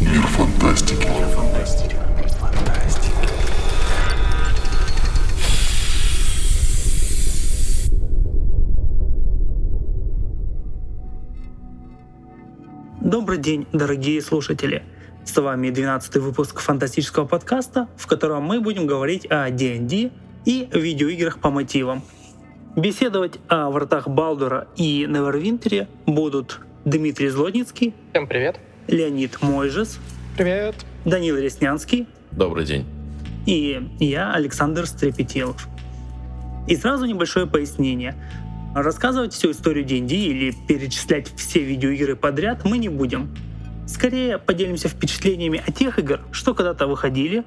Мир фантастики. Мир фантастики. Добрый день, дорогие слушатели! С вами 12 выпуск фантастического подкаста, в котором мы будем говорить о D&D и видеоиграх по мотивам. Беседовать о вратах Балдура и Невервинтере будут Дмитрий Злотницкий, Всем привет. Леонид Мойжес, Привет. Данил Реснянский Добрый день. и я, Александр Стрепетелов. И сразу небольшое пояснение. Рассказывать всю историю D&D или перечислять все видеоигры подряд мы не будем. Скорее поделимся впечатлениями о тех игр, что когда-то выходили,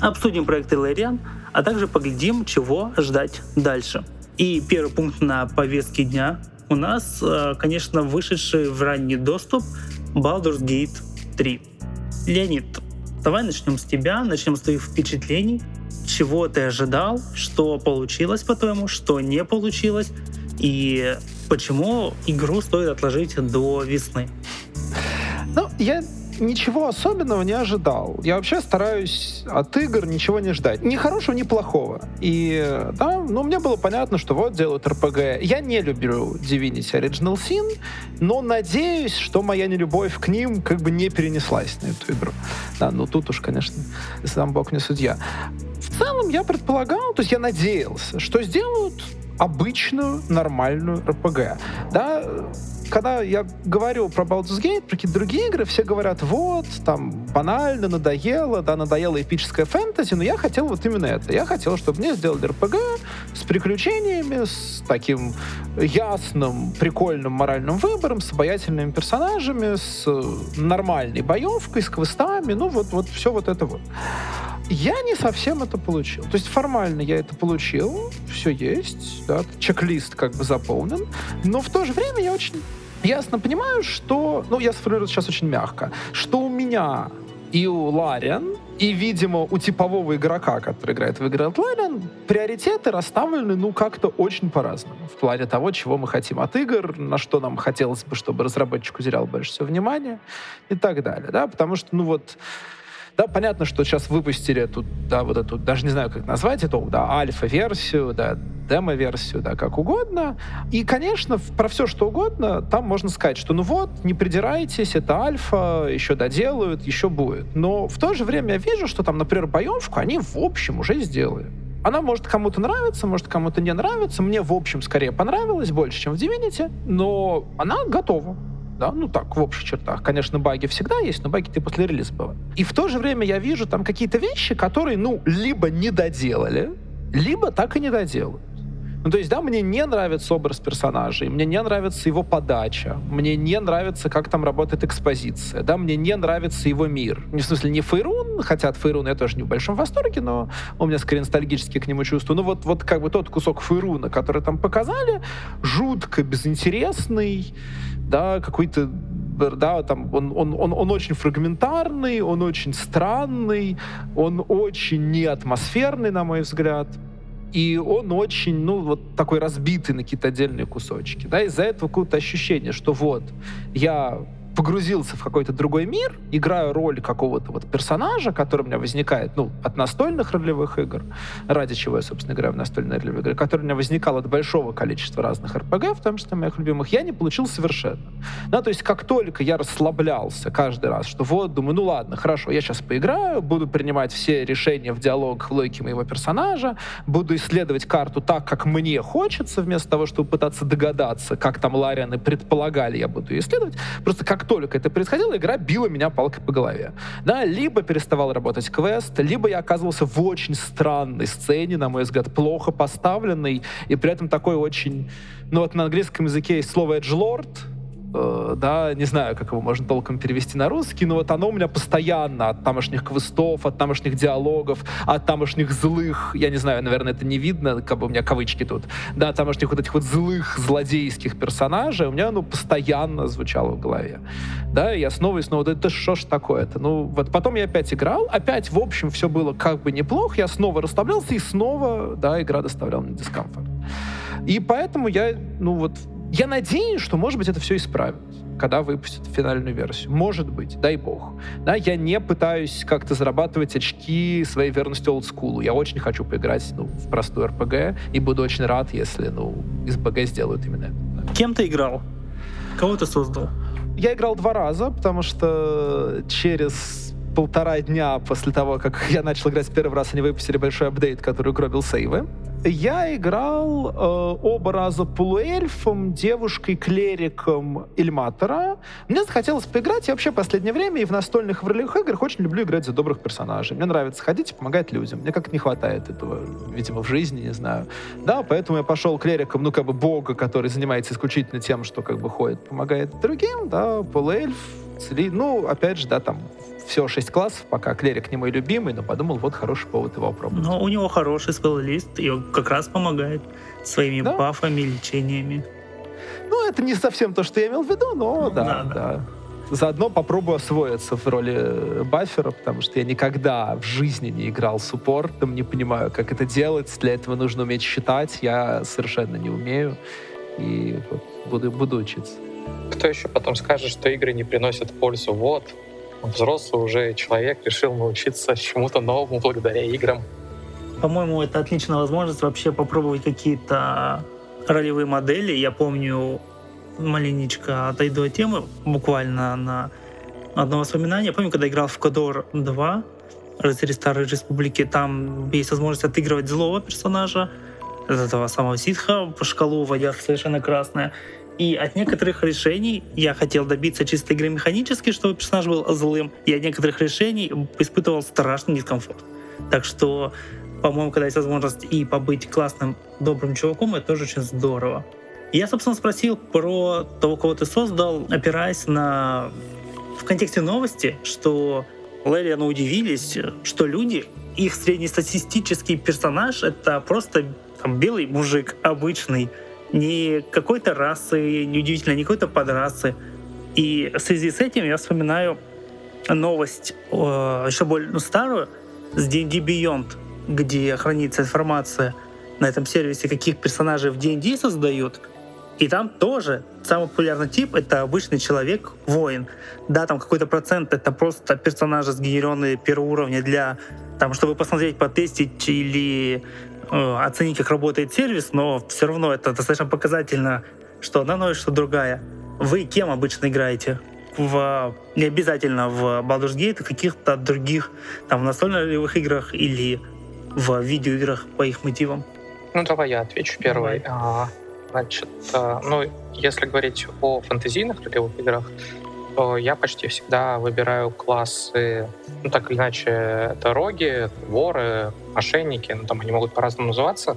обсудим проекты Лэриан, а также поглядим, чего ждать дальше. И первый пункт на повестке дня у нас, э, конечно, вышедший в ранний доступ Baldur's Gate 3. Леонид, давай начнем с тебя, начнем с твоих впечатлений. Чего ты ожидал, что получилось по-твоему, что не получилось, и почему игру стоит отложить до весны? Ну, я ничего особенного не ожидал. Я вообще стараюсь от игр ничего не ждать. Ни хорошего, ни плохого. И да, ну, мне было понятно, что вот делают РПГ. Я не люблю Divinity Original Sin, но надеюсь, что моя нелюбовь к ним как бы не перенеслась на эту игру. Да, ну тут уж, конечно, сам Бог не судья. В целом я предполагал, то есть я надеялся, что сделают обычную нормальную РПГ. Да, когда я говорю про Baldur's Gate, про какие-то другие игры, все говорят, вот, там, банально, надоело, да, надоело эпическое фэнтези, но я хотел вот именно это. Я хотел, чтобы мне сделали РПГ с приключениями, с таким ясным, прикольным моральным выбором, с обаятельными персонажами, с нормальной боевкой, с квестами, ну, вот, вот все вот это вот. Я не совсем это получил. То есть формально я это получил, все есть, да, чек-лист как бы заполнен, но в то же время я очень ясно понимаю, что, ну, я сформулирую сейчас очень мягко, что у меня и у Лариан, и, видимо, у типового игрока, который играет в игры от Лариан, приоритеты расставлены, ну, как-то очень по-разному. В плане того, чего мы хотим от игр, на что нам хотелось бы, чтобы разработчик уделял больше всего внимания и так далее, да, потому что, ну, вот, да, понятно, что сейчас выпустили эту, да, вот эту, даже не знаю, как назвать эту, да, альфа-версию, да, демо-версию, да, как угодно. И, конечно, про все, что угодно, там можно сказать, что ну вот, не придирайтесь, это альфа, еще доделают, еще будет. Но в то же время я вижу, что там, например, боевку они в общем уже сделали. Она может кому-то нравиться, может кому-то не нравиться. Мне, в общем, скорее понравилось больше, чем в Divinity, но она готова. Да, ну так, в общих чертах. Конечно, баги всегда есть, но баги ты после релиза бывают. И в то же время я вижу там какие-то вещи, которые, ну, либо не доделали, либо так и не доделают. Ну, то есть, да, мне не нравится образ персонажей, мне не нравится его подача, мне не нравится, как там работает экспозиция, да, мне не нравится его мир. Не в смысле, не Фейрун, хотя от Фейруна я тоже не в большом восторге, но у меня скорее ностальгически к нему чувство. Ну, вот, вот как бы тот кусок Фейруна, который там показали, жутко безинтересный, да, какой-то да, там он, он, он, он очень фрагментарный, он очень странный, он очень неатмосферный, на мой взгляд. И он очень, ну, вот такой разбитый на какие-то отдельные кусочки. Да, из-за этого какое-то ощущение, что вот я погрузился в какой-то другой мир, играю роль какого-то вот персонажа, который у меня возникает, ну, от настольных ролевых игр, ради чего я, собственно, играю в настольные ролевые игры, который у меня возникал от большого количества разных РПГ, в том числе моих любимых, я не получил совершенно. Да, то есть как только я расслаблялся каждый раз, что вот, думаю, ну ладно, хорошо, я сейчас поиграю, буду принимать все решения в диалогах, в логике моего персонажа, буду исследовать карту так, как мне хочется, вместо того, чтобы пытаться догадаться, как там Ларианы предполагали, я буду исследовать. Просто как только это происходило, игра била меня палкой по голове. Да, либо переставал работать квест, либо я оказывался в очень странной сцене, на мой взгляд, плохо поставленной, и при этом такой очень... Ну вот на английском языке есть слово «эджлорд», э, да, не знаю, как его можно толком перевести на русский, но вот оно у меня постоянно от тамошних квестов, от тамошних диалогов, от тамошних злых, я не знаю, наверное, это не видно, как бы у меня кавычки тут, да, тамошних вот этих вот злых злодейских персонажей, у меня оно постоянно звучало в голове. Да, и я снова и снова, да это что ж такое-то? Ну, вот потом я опять играл, опять, в общем, все было как бы неплохо, я снова расслаблялся, и снова, да, игра доставляла мне дискомфорт. И поэтому я, ну вот, Я надеюсь, что, может быть, это все исправят когда выпустят финальную версию. Может быть, дай бог. Да, я не пытаюсь как-то зарабатывать очки своей верности олдскулу. Я очень хочу поиграть ну, в простую РПГ и буду очень рад, если ну, из БГ сделают именно это. Кем ты играл? Кого ты создал? Я играл два раза, потому что через полтора дня после того, как я начал играть первый раз, они выпустили большой апдейт, который угробил сейвы. Я играл э, оба раза полуэльфом, девушкой, клериком Ильматора. Мне захотелось поиграть. Я вообще в последнее время и в настольных в ролевых играх очень люблю играть за добрых персонажей. Мне нравится ходить и помогать людям. Мне как-то не хватает этого, видимо, в жизни, не знаю. Да, поэтому я пошел клериком, ну, как бы бога, который занимается исключительно тем, что как бы ходит, помогает другим, да, полуэльф, цели, ну, опять же, да, там всего 6 классов, пока клерик не мой любимый, но подумал, вот хороший повод его попробовать. Но у него хороший спеллист, и он как раз помогает своими да? бафами, лечениями. Ну, это не совсем то, что я имел в виду, но ну, да, да, да. да. Заодно попробую освоиться в роли э, баффера, потому что я никогда в жизни не играл суппортом, не понимаю, как это делать. Для этого нужно уметь считать. Я совершенно не умею. И вот буду, буду учиться. Кто еще потом скажет, что игры не приносят пользу? Вот, взрослый уже человек решил научиться чему-то новому благодаря играм. По-моему, это отличная возможность вообще попробовать какие-то ролевые модели. Я помню, маленечко отойду от темы, буквально на одно воспоминание. Я помню, когда играл в Кодор 2, рыцари Старой Республики, там есть возможность отыгрывать злого персонажа, этого самого ситха, по шкалу вводя совершенно красное. И от некоторых решений я хотел добиться чисто игры механически, чтобы персонаж был злым, и от некоторых решений испытывал страшный дискомфорт. Так что, по-моему, когда есть возможность и побыть классным, добрым чуваком, это тоже очень здорово. Я, собственно, спросил про того, кого ты создал, опираясь на... в контексте новости, что Лериана удивились, что люди, их среднестатистический персонаж — это просто там, белый мужик обычный, не какой-то расы, неудивительно, не какой-то подрасы. И в связи с этим я вспоминаю новость, э, еще более ну, старую, с D&D Beyond, где хранится информация на этом сервисе, каких персонажей в D&D создают. И там тоже самый популярный тип — это обычный человек, воин. Да, там какой-то процент — это просто персонажи, сгенеренные первого уровня для там, чтобы посмотреть, потестить или оценить, как работает сервис, но все равно это достаточно показательно, что одна новость, что другая. Вы кем обычно играете? В, не обязательно в Baldur's Gate, в каких-то других там настольно-ролевых играх или в видеоиграх по их мотивам? Ну, давай я отвечу первый. А, значит, а, ну, если говорить о фэнтезийных ролевых играх, то я почти всегда выбираю классы, ну, так или иначе, это роги, воры, мошенники, ну, там они могут по-разному называться.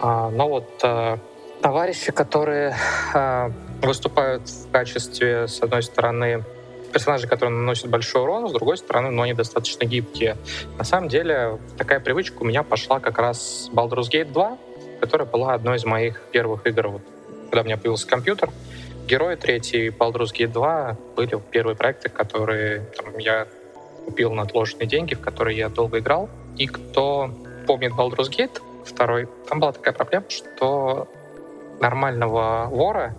А, но вот а, товарищи, которые а, выступают в качестве, с одной стороны, персонажи, которые наносят большой урон, с другой стороны, но они достаточно гибкие. На самом деле, такая привычка у меня пошла как раз с Baldur's Gate 2, которая была одной из моих первых игр, вот, когда у меня появился компьютер. Герои 3 и Baldur's Gate 2 были первые проекты, которые там, я купил на отложенные деньги, в которые я долго играл. И кто помнит Baldur's Gate 2, там была такая проблема, что нормального вора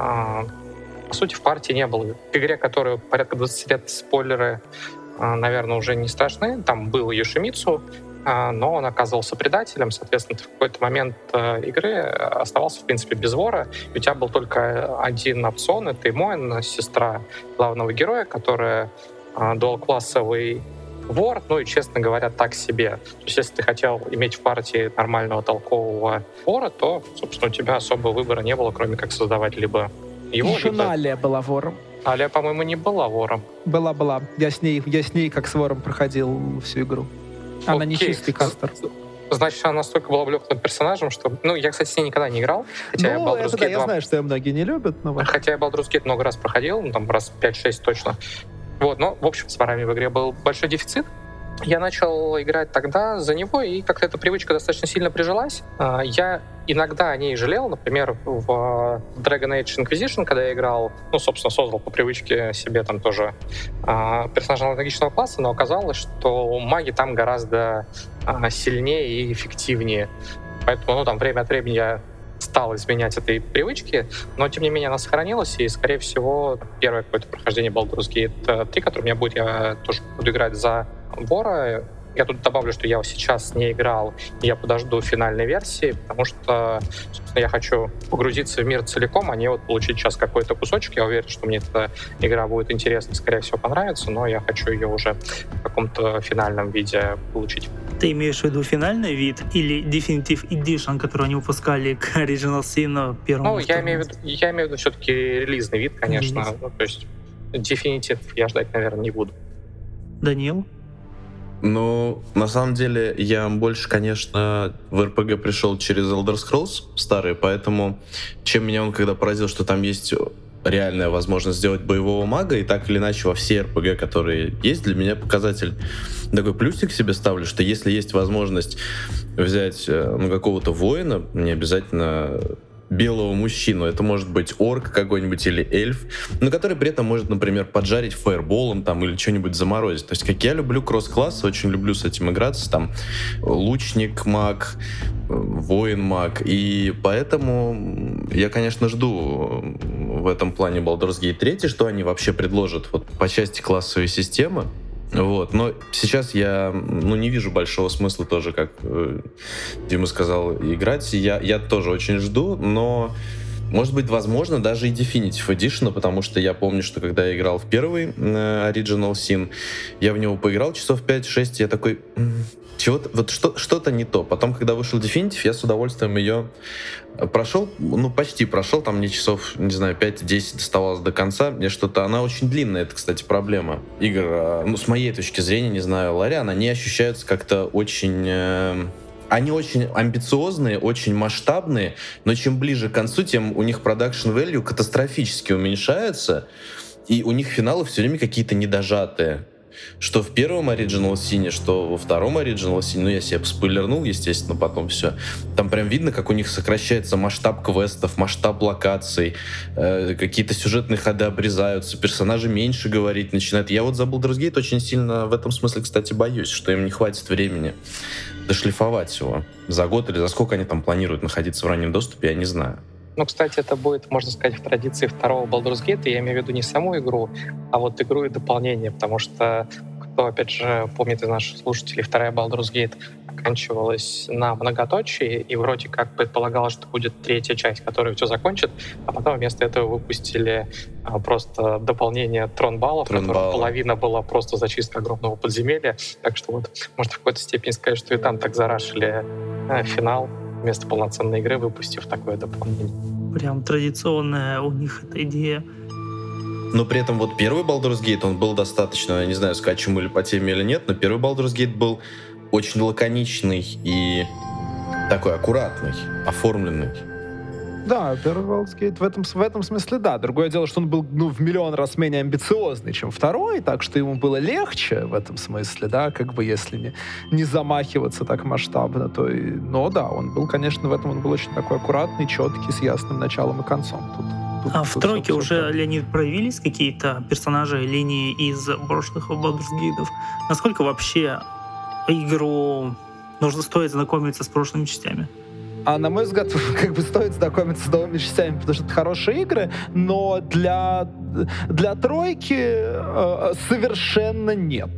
а, по сути, в партии не было. В игре, которую порядка 20 лет спойлеры, а, наверное, уже не страшны. Там был Йошимицу, но он оказывался предателем, соответственно, ты в какой-то момент э, игры оставался, в принципе, без вора, и у тебя был только один опцион, это Имоэн, сестра главного героя, которая а, дуал-классовый вор, ну и, честно говоря, так себе. То есть, если ты хотел иметь в партии нормального толкового вора, то, собственно, у тебя особого выбора не было, кроме как создавать либо его, Еще либо... Налия была вором. Алия, по-моему, не была вором. Была-была. Я с ней, я с ней как с вором проходил всю игру. Она не чистый кастер. Значит, она настолько была увлечена персонажем, что... Ну, я, кстати, с ней никогда не играл. Хотя ну, я это да, 2... я знаю, что ее многие не любят. Но... Хотя я Baldur's Gate много раз проходил, ну, там раз 5-6 точно. Вот, но, в общем, с ворами в игре был большой дефицит. Я начал играть тогда за него, и как-то эта привычка достаточно сильно прижилась. А, я иногда о ней жалел. Например, в Dragon Age Inquisition, когда я играл, ну, собственно, создал по привычке себе там тоже э, персонажа аналогичного класса, но оказалось, что маги там гораздо э, сильнее и эффективнее. Поэтому, ну, там время от времени я стал изменять этой привычки, но тем не менее она сохранилась, и, скорее всего, первое какое-то прохождение Baldur's Gate 3, которое у меня будет, я тоже буду играть за вора, я тут добавлю, что я сейчас не играл, я подожду финальной версии, потому что, собственно, я хочу погрузиться в мир целиком, а не вот получить сейчас какой-то кусочек. Я уверен, что мне эта игра будет интересна, скорее всего, понравится, но я хочу ее уже в каком-то финальном виде получить. Ты имеешь в виду финальный вид или Definitive Edition, который они выпускали к Original Sin первому? Ну, я имею, в виду, я имею в виду все-таки релизный вид, конечно. Релиз. Ну, то есть Definitive я ждать, наверное, не буду. Данил? Ну, на самом деле, я больше, конечно, в РПГ пришел через Elder Scrolls старые, поэтому чем меня он когда поразил, что там есть реальная возможность сделать боевого мага, и так или иначе во все РПГ, которые есть, для меня показатель такой плюсик себе ставлю, что если есть возможность взять э, ну, какого-то воина, не обязательно белого мужчину. Это может быть орк какой-нибудь или эльф, но который при этом может, например, поджарить фаерболом там или что-нибудь заморозить. То есть, как я люблю кросс-классы, очень люблю с этим играться, там лучник маг, воин маг, и поэтому я, конечно, жду в этом плане Baldur's Gate 3, что они вообще предложат вот по части классовой системы, вот. Но сейчас я ну, не вижу большого смысла тоже, как э, Дима сказал, играть. Я, я тоже очень жду, но может быть, возможно, даже и Definitive Edition, потому что я помню, что когда я играл в первый э, Original Sin, я в него поиграл часов 5-6, я такой, чего-то, вот что, что-то не то. Потом, когда вышел Definitive, я с удовольствием ее прошел, ну, почти прошел, там мне часов, не знаю, 5-10 доставалось до конца, мне что-то, она очень длинная, это, кстати, проблема. Игр, а, ну, с моей точки зрения, не знаю, Лариан, они ощущаются как-то очень... Э, они очень амбициозные, очень масштабные, но чем ближе к концу, тем у них продакшн value катастрофически уменьшается, и у них финалы все время какие-то недожатые что в первом Original Sin, что во втором Original Sin, ну, я себе спойлернул, естественно, потом все. Там прям видно, как у них сокращается масштаб квестов, масштаб локаций, э, какие-то сюжетные ходы обрезаются, персонажи меньше говорить начинают. Я вот за Baldur's Gate очень сильно в этом смысле, кстати, боюсь, что им не хватит времени дошлифовать его за год или за сколько они там планируют находиться в раннем доступе, я не знаю. Ну, кстати, это будет, можно сказать, в традиции второго Baldur's Gate. Я имею в виду не саму игру, а вот игру и дополнение, потому что кто, опять же, помнит из наших слушателей, вторая Baldur's Gate оканчивалась на многоточии, и вроде как предполагалось, что будет третья часть, которая все закончит, а потом вместо этого выпустили а, просто дополнение Трон Баллов, Трон которое половина была просто зачистка огромного подземелья, так что вот можно в какой-то степени сказать, что и там так зарашили э, финал, вместо полноценной игры, выпустив такое дополнение. Прям традиционная у них эта идея. Но при этом вот первый Baldur's Gate, он был достаточно, я не знаю, скачем или по теме или нет, но первый Baldur's Gate был очень лаконичный и такой аккуратный, оформленный. Да, первый Gate в этом, в этом смысле да. Другое дело, что он был ну, в миллион раз менее амбициозный, чем второй, так что ему было легче в этом смысле, да, как бы если не, не замахиваться так масштабно, то и... Но да, он был, конечно, в этом он был очень такой аккуратный, четкий, с ясным началом и концом. Тут, тут, а тут, в тройке уже, Леонид, проявились какие-то персонажи, линии из прошлых Baldur's Gate? Насколько вообще игру нужно стоит знакомиться с прошлыми частями? А на мой взгляд, как бы стоит знакомиться с новыми частями, потому что это хорошие игры, но для, для тройки э, совершенно нет.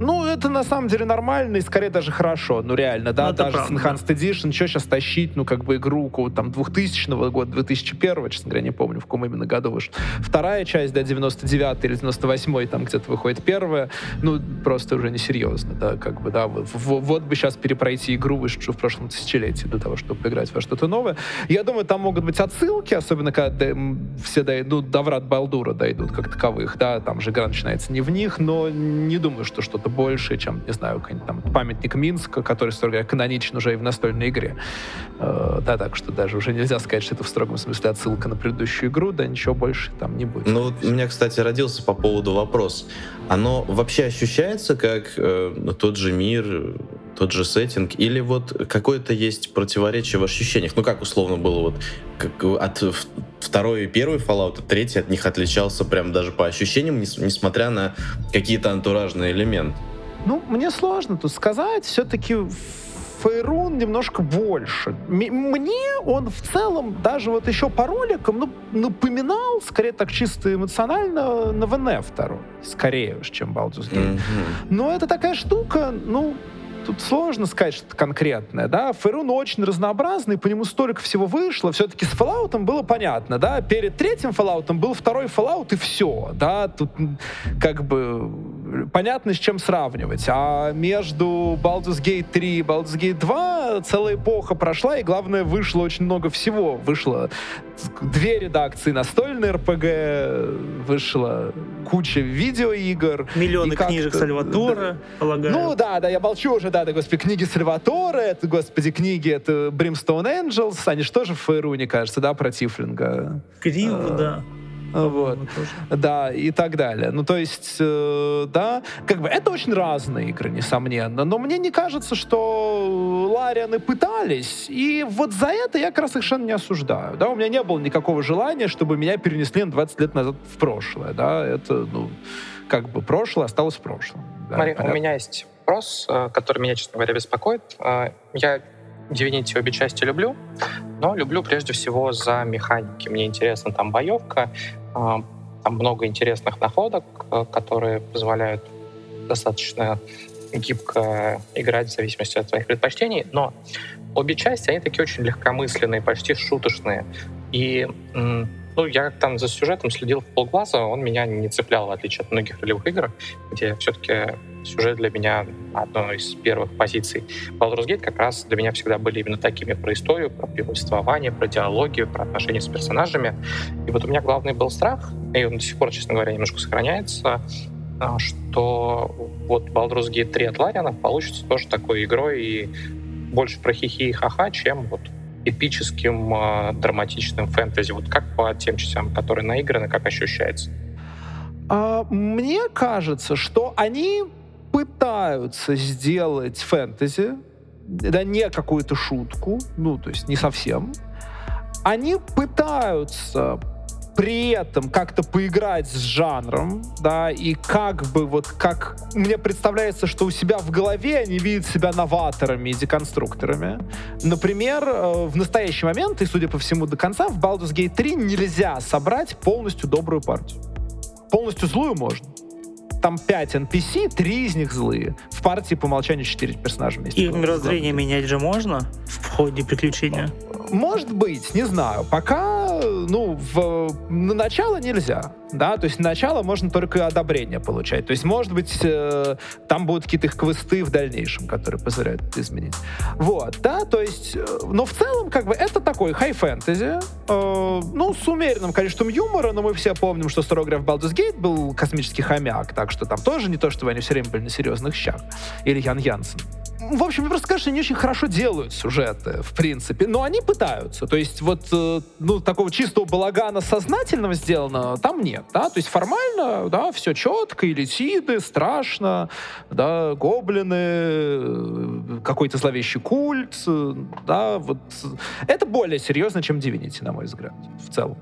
Ну, это на самом деле нормально и скорее даже хорошо. Ну, реально, да, ну, даже правда, с Enhanced. Edition, что сейчас тащить, ну, как бы игру там 2000 года, 2001, честно говоря, не помню, в каком именно году вышла. Вторая часть, да, 99 или 98 там где-то выходит первая, ну, просто уже несерьезно, да, как бы, да, вот, вот бы сейчас перепройти игру, вышедшую в прошлом тысячелетии, для того, чтобы поиграть во что-то новое. Я думаю, там могут быть отсылки, особенно когда все дойдут до врат Балдура дойдут как таковых, да, там же игра начинается не в них, но не думаю, что что-то что больше, чем, не знаю, там памятник Минска, который, строго говоря, каноничен уже и в настольной игре. Э, да, так что даже уже нельзя сказать, что это в строгом смысле отсылка на предыдущую игру, да ничего больше там не будет. Ну, вот у меня, кстати, родился по поводу вопрос. Оно вообще ощущается как э, тот же мир, тот же сеттинг, или вот какое-то есть противоречие в ощущениях? Ну, как условно было вот как от второй и первый Fallout, а третий от них отличался прям даже по ощущениям, несмотря на какие-то антуражные элементы? Ну, мне сложно тут сказать. Все-таки Фейрун немножко больше. Мне он в целом даже вот еще по роликам ну, напоминал, скорее так чисто эмоционально, на ВН второй. Скорее уж, чем Baldur's Gate. Мгм. Но это такая штука, ну, тут сложно сказать что-то конкретное, да. Фейрун очень разнообразный, по нему столько всего вышло. Все-таки с Fallout было понятно, да. Перед третьим Fallout был второй Fallout и все, да. Тут как бы понятно, с чем сравнивать. А между Baldur's Gate 3 и Baldur's Gate 2 целая эпоха прошла, и главное, вышло очень много всего. Вышло две редакции настольной РПГ, вышло куча видеоигр. Миллионы книжек Сальватора, полагаю. Ну да, да, я молчу уже, да, да, господи, книги Сальватора, это, господи, книги, это Brimstone Angels, они же тоже в Фейруне, кажется, да, про Тифлинга. Криву, да. Вот. по-моему, тоже. Да, и так далее. Ну, то есть, э, да, как бы это очень разные игры, несомненно. Но мне не кажется, что Ларианы пытались. И вот за это я как раз совершенно не осуждаю. Да, у меня не было никакого желания, чтобы меня перенесли на 20 лет назад в прошлое. Да, это, ну, как бы прошлое осталось в прошлом. Да, Смотри, у понятно. меня есть вопрос, э, который меня, честно говоря, беспокоит. Э, Я Divinity обе части люблю, но люблю прежде всего за механики. Мне интересна там боевка, там много интересных находок, э, которые позволяют достаточно гибко играть в зависимости от своих предпочтений, но обе части, они такие очень легкомысленные, почти шуточные. И ну, я там за сюжетом следил в полглаза, он меня не цеплял, в отличие от многих ролевых игр, где все-таки сюжет для меня одной из первых позиций. Baldur's Gate как раз для меня всегда были именно такими про историю, про повествование, про диалоги, про отношения с персонажами. И вот у меня главный был страх, и он до сих пор, честно говоря, немножко сохраняется, а, что вот Baldur's Gate 3 от Лариана получится тоже такой игрой и больше про хихи и ха-ха, чем вот эпическим, а, драматичным фэнтези. Вот как по тем частям, которые наиграны, как ощущается? А, мне кажется, что они пытаются сделать фэнтези, да не какую-то шутку, ну, то есть не совсем. Они пытаются при этом как-то поиграть с жанром, да, и как бы вот как мне представляется, что у себя в голове они видят себя новаторами и деконструкторами. Например, э, в настоящий момент, и судя по всему до конца, в Baldur's Gate 3 нельзя собрать полностью добрую партию. Полностью злую можно. Там 5 NPC, 3 из них злые. В партии по умолчанию 4 персонажа вместе. Их мирозрение менять же можно в ходе приключения? Может быть, не знаю. Пока, ну, в, на начало нельзя. Да, то есть на начало можно только одобрение получать. То есть, может быть, э, там будут какие-то их квесты в дальнейшем, которые позволяют это изменить. Вот, да, то есть, э, но в целом, как бы, это такой хай-фэнтези, э, ну, с умеренным количеством юмора, но мы все помним, что в Baldur's Gate был космический хомяк, так что там тоже не то, чтобы они все время были на серьезных щах. Или Ян Янсен. В общем, мне просто кажется, они не очень хорошо делают сюжеты, в принципе. Но они пытаются. То есть вот, э, ну, такого чистого балагана сознательного сделанного там нет, да. То есть формально, да, все четко, элитиды, страшно, да, гоблины, э, какой-то зловещий культ, э, да, вот. Это более серьезно, чем Divinity, на мой взгляд, в целом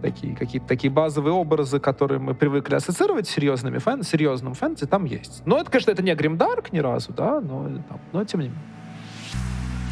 такие какие-то такие базовые образы, которые мы привыкли ассоциировать с серьезными фэн, серьезным фэнтези, там есть. Но это, конечно, это не Гримдарк ни разу, да, но, там, но тем не менее.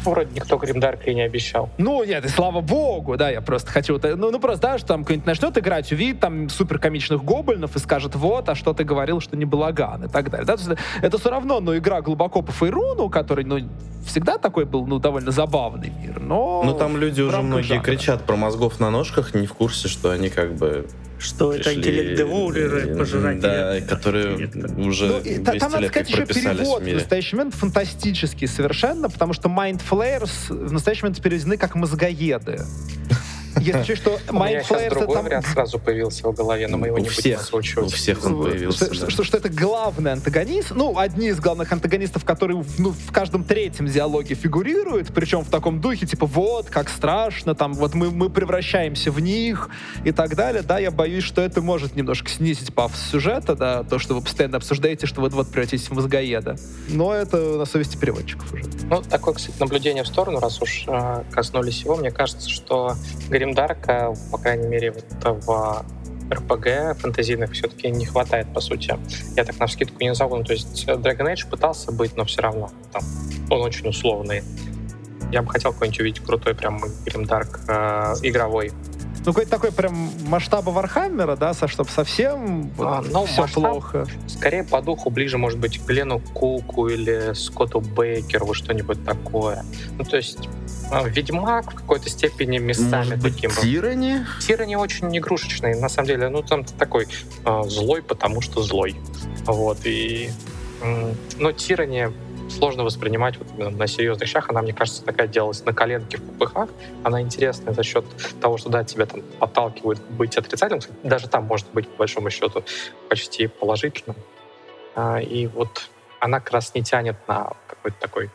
Вроде никто Гримдарк и не обещал. Ну, нет, и слава богу, да, я просто хочу... Ну, ну просто, да, что там кто-нибудь начнет играть, увидит там суперкомичных гоблинов и скажет, вот, а что ты говорил, что не балаган и так далее. Да? То есть это все равно, ну, игра глубоко по Фейруну, который, ну, всегда такой был, ну, довольно забавный мир, но... Ну там люди уже многие жанра. кричат про мозгов на ножках, не в курсе, что они как бы Что это пришли, интеллект девоулеры, э, пожиратели. Да, которые Интеллекта. уже Ну, и та- 200 там, надо сказать, еще перевод в в настоящий момент фантастический совершенно, потому что Mind Flayers в настоящий момент переведены как мозгоеды. Если что Flayers другой это вариант сразу появился в голове, но мы его у не будем всех, у озвучивать. всех он появился. что, да. что- что это главный антагонист, ну, одни из главных антагонистов, которые в- ну, в каждом третьем диалоге фигурируют, причем в таком духе, типа, вот, как страшно, там, вот мы, мы превращаемся в них и так далее, да, я боюсь, что это может немножко снизить пафос сюжета, да, то, что вы постоянно обсуждаете, что вы вот превратитесь в мозгоеда. Но это на совести переводчиков уже. Ну, такое, кстати, наблюдение в сторону, раз уж э, коснулись его, мне кажется, что Гримдарка, по крайней мере, вот в RPG фэнтезийных все-таки не хватает, по сути. Я так на вскидку не назову. Ну, то есть Dragon Age пытался быть, но все равно там, он очень условный. Я бы хотел какой-нибудь увидеть крутой прям grimdark э, игровой. Ну, какой-то такой прям масштаба Вархаммера, да, со, чтобы совсем вот, А, ну, все масштаб- плохо. Скорее по духу ближе, может быть, к Глену Куку или Скотту Бэккеру, что-нибудь такое. Ну, то есть э, Ведьмак в какой-то степени местами Может быть, таким. Tyranny? Tyranny очень игрушечный, на самом деле. Ну, там такой э, злой, потому что злой. Вот, и... м, Но Тирани сложно воспринимать вот именно на серьезных щах. Она, мне кажется, такая делалась на коленке в ППХ. Она интересная за счет того, что, да, тебя там подталкивают быть отрицательным. Даже там может быть, по большому счету, почти положительным. А, И вот она как раз не тянет на какой-то такой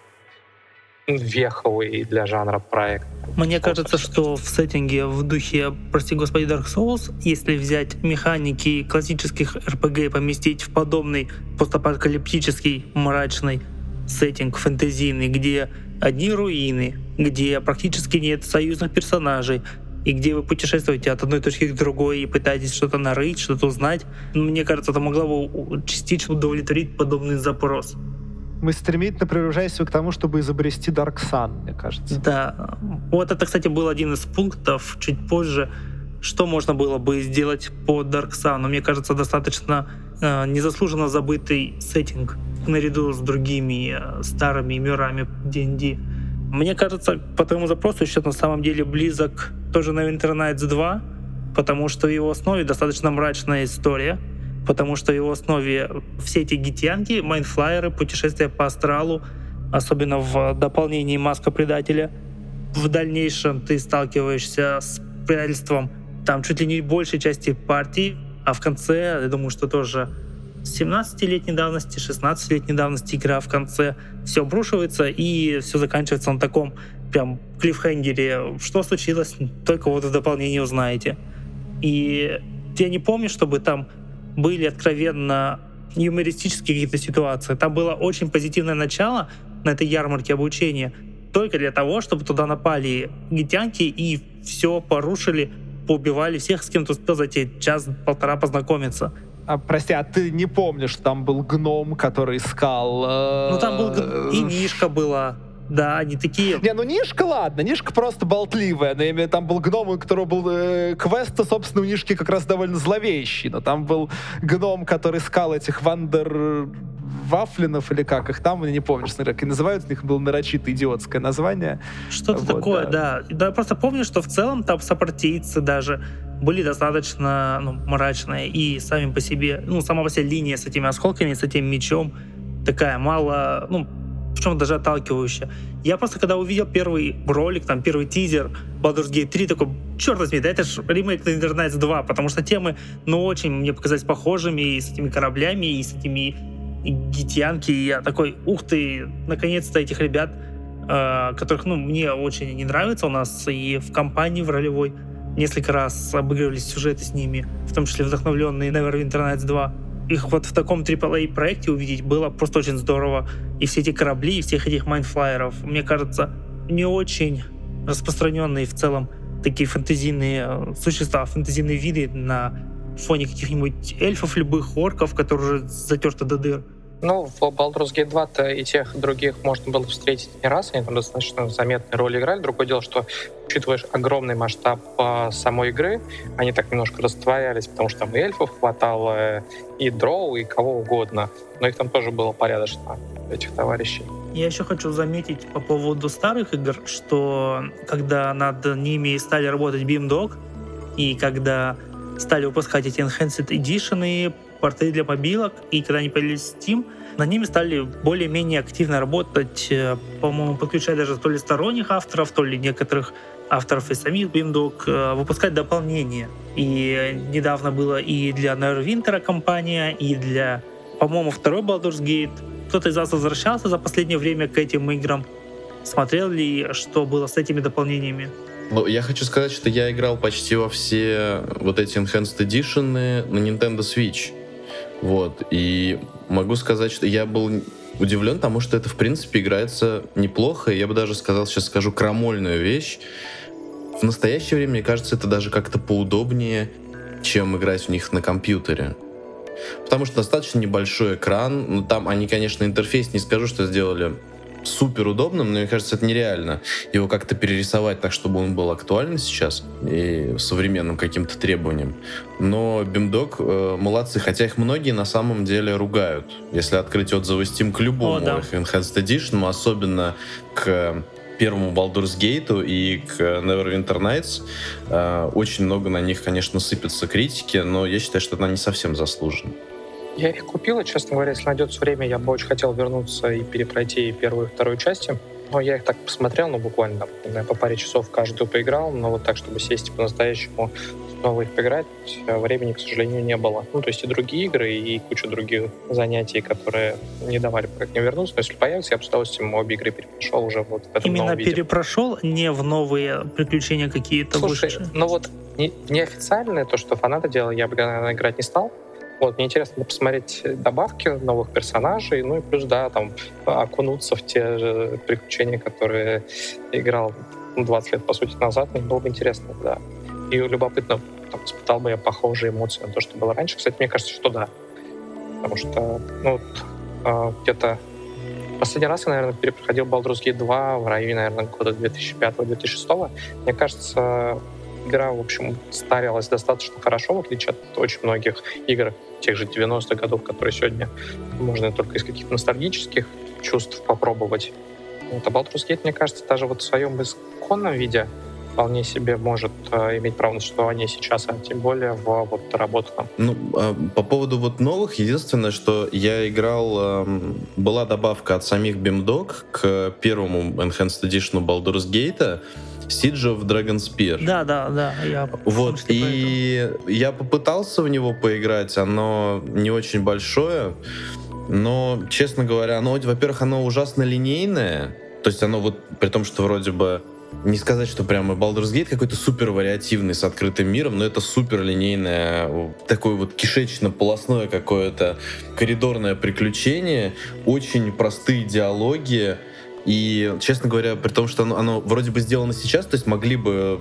веховый для жанра проект. Мне кажется, что в сеттинге в духе, прости господи, Dark Souls, если взять механики классических RPG и поместить в подобный постапокалиптический мрачный сеттинг фэнтезийный, где одни руины, где практически нет союзных персонажей, и где вы путешествуете от одной точки к другой и пытаетесь что-то нарыть, что-то узнать, мне кажется, это могло бы частично удовлетворить подобный запрос. Мы стремительно приближаемся к тому, чтобы изобрести Dark Sun, мне кажется. Да, вот это, кстати, был один из пунктов чуть позже, что можно было бы сделать по Dark Sun. Но мне кажется, достаточно э, незаслуженно забытый сеттинг наряду с другими э, старыми мирами D&D. Мне кажется, по твоему запросу сейчас на самом деле близок тоже Neverwinter Nights 2, потому что в его основе достаточно мрачная история, потому что в его основе все эти гитянки, майнфлайеры, путешествия по астралу, особенно в дополнении «Маска предателя», в дальнейшем ты сталкиваешься с предательством там чуть ли не большей части партии, а в конце, я думаю, что тоже 17-летней давности, 16-летней давности игра в конце все обрушивается и все заканчивается на таком прям клиффхенгере. Что случилось, только вот в дополнении узнаете. И я не помню, чтобы там были откровенно юмористические какие-то ситуации. Там было очень позитивное начало на этой ярмарке обучения, только для того, чтобы туда напали гитянки и все порушили, поубивали всех, с кем ты успел за те час-полтора познакомиться. А, прости, а ты не помнишь, там был гном, который искал... э, Ну там был г- и Мишка была. Да, они такие... Не, ну Нишка, ладно, Нишка просто болтливая, но я имею там был гном, у которого был э, квест, собственно, у Нишки как раз довольно зловещий, но там был гном, который искал этих вандер... Вафлинов или как их там, я не помню, честно говоря, как и называют, у них было нарочито идиотское название. Что-то Вот, такое, да. да. да. Я просто помню, что в целом там сопартийцы даже были достаточно ну, мрачные. И сами по себе, ну, сама по себе линия с этими осколками, с этим мечом такая мало, ну, в чем даже отталкивающая. Я просто, когда увидел первый ролик, там, первый тизер Baldur's Gate 3, такой, черт возьми, да это же ремейк на Internet 2, потому что темы, ну, очень мне показались похожими и с этими кораблями, и с этими гитянки, и я такой, ух ты, наконец-то этих ребят э, которых, ну, мне очень не нравится. У нас и в компании в ролевой несколько раз обыгрывались сюжеты с ними, в том числе вдохновленные Neverwinter Nights 2. Их вот в таком AAA проекте увидеть было просто очень здорово. И все эти корабли, и всех этих майнфлайеров, мне кажется, не очень распространенные в целом такие фэнтезийные э, существа, фэнтезийные виды на фоне каких-нибудь эльфов, любых орков, которые уже затерты до дыр. Ну, в Baldur's Gate 2-то и тех, других можно было встретить не раз, они там достаточно заметные роли играли. Другое дело, что учитываешь огромный масштаб а, самой игры, они так немножко растворялись, потому что там и эльфов хватало, и дроу, и кого угодно. Но их там тоже было порядочно, этих товарищей. Я еще хочу заметить по поводу старых игр, что когда над ними стали работать BeamDog, и когда стали выпускать эти Enhanced Edition, порты для мобилок, и когда они появились Steam, на ними стали более-менее активно работать, э, по-моему, подключая даже то ли сторонних авторов, то ли некоторых авторов из самих BeamDog, э, выпускать дополнения. И недавно было и для Neverwinter компания, и для, по-моему, второй Baldur's Gate. Кто-то из вас возвращался за последнее время к этим играм? Смотрел ли, что было с этими дополнениями? Ну, я хочу сказать, что я играл почти во все вот эти Enhanced Edition на Nintendo Switch. Вот. И могу сказать, что я был удивлен тому, что это, в принципе, играется неплохо. Я бы даже сказал, сейчас скажу крамольную вещь. В настоящее время, мне кажется, это даже как-то поудобнее чем играть в них на компьютере. Потому что достаточно небольшой экран. Ну, там они, конечно, интерфейс не скажу, что сделали супер удобным, но мне кажется, это нереально. Его как-то перерисовать так, чтобы он был актуальным сейчас и современным каким-то требованиям. Но BIMDOG э, молодцы, хотя их многие на самом деле ругают. Если открыть отзывы Steam к любому О, да. их Enhanced Edition, особенно к первому Baldur's Gate и к Neverwinter Nights. Э, очень много на них, конечно, сыпется критики, но я считаю, что она не совсем заслужена. Я их купил, и, честно говоря, если найдется время, я бы очень хотел вернуться и перепройти первую, и вторую части. Но я их так посмотрел, ну, буквально там, знаю, по паре часов каждую поиграл, но вот так, чтобы сесть по-настоящему снова их поиграть, э, времени, к сожалению, не было. Ну, то есть и другие игры, и куча других занятий, которые не давали как не вернуться. Но если появится, я бы с удовольствием обе игры перепрошел уже вот в этом Именно перепрошел, не в новые приключения какие-то Слушай, вышедшие. ну вот не, неофициальное, то, что фанаты делали, я бы, наверное, играть не стал. Вот, мне интересно посмотреть добавки новых персонажей, ну и плюс, да, там, окунуться в те же приключения, которые играл ну, 20 лет, по сути, назад. Мне было бы интересно, да. И любопытно, там, испытал бы я похожие эмоции на то, что было раньше. Кстати, мне кажется, что да. Потому что, ну, вот, а, где-то Последний раз я, наверное, перепроходил Baldur's Gate 2 в районе, наверное, года 2005-2006. Мне кажется, игра, в общем, старилась достаточно хорошо, в отличие от очень многих игр тех же 90-х годов, которые сегодня можно только из каких-то ностальгических чувств попробовать. Вот, а Baldur's Gate, мне кажется, даже вот в своем исконном виде вполне себе может э, иметь право на существование сейчас, а тем более в вот доработанном. Ну, а, по поводу вот новых, единственное, что я играл, эм, была добавка от самих BIMDOG к первому Enhanced Edition Baldur's Gate, Siege of Dragon Spear. Да, да, да. Я Вот, что поэтому. и я попытался в него поиграть, оно не очень большое, но, честно говоря, оно, во-первых, оно ужасно линейное, то есть оно вот, при том, что вроде бы не сказать, что прямо Baldur's Gate какой-то супер вариативный с открытым миром, но это супер линейное, такое вот кишечно-полосное какое-то коридорное приключение, очень простые диалоги, и, честно говоря, при том, что оно, оно вроде бы сделано сейчас, то есть могли бы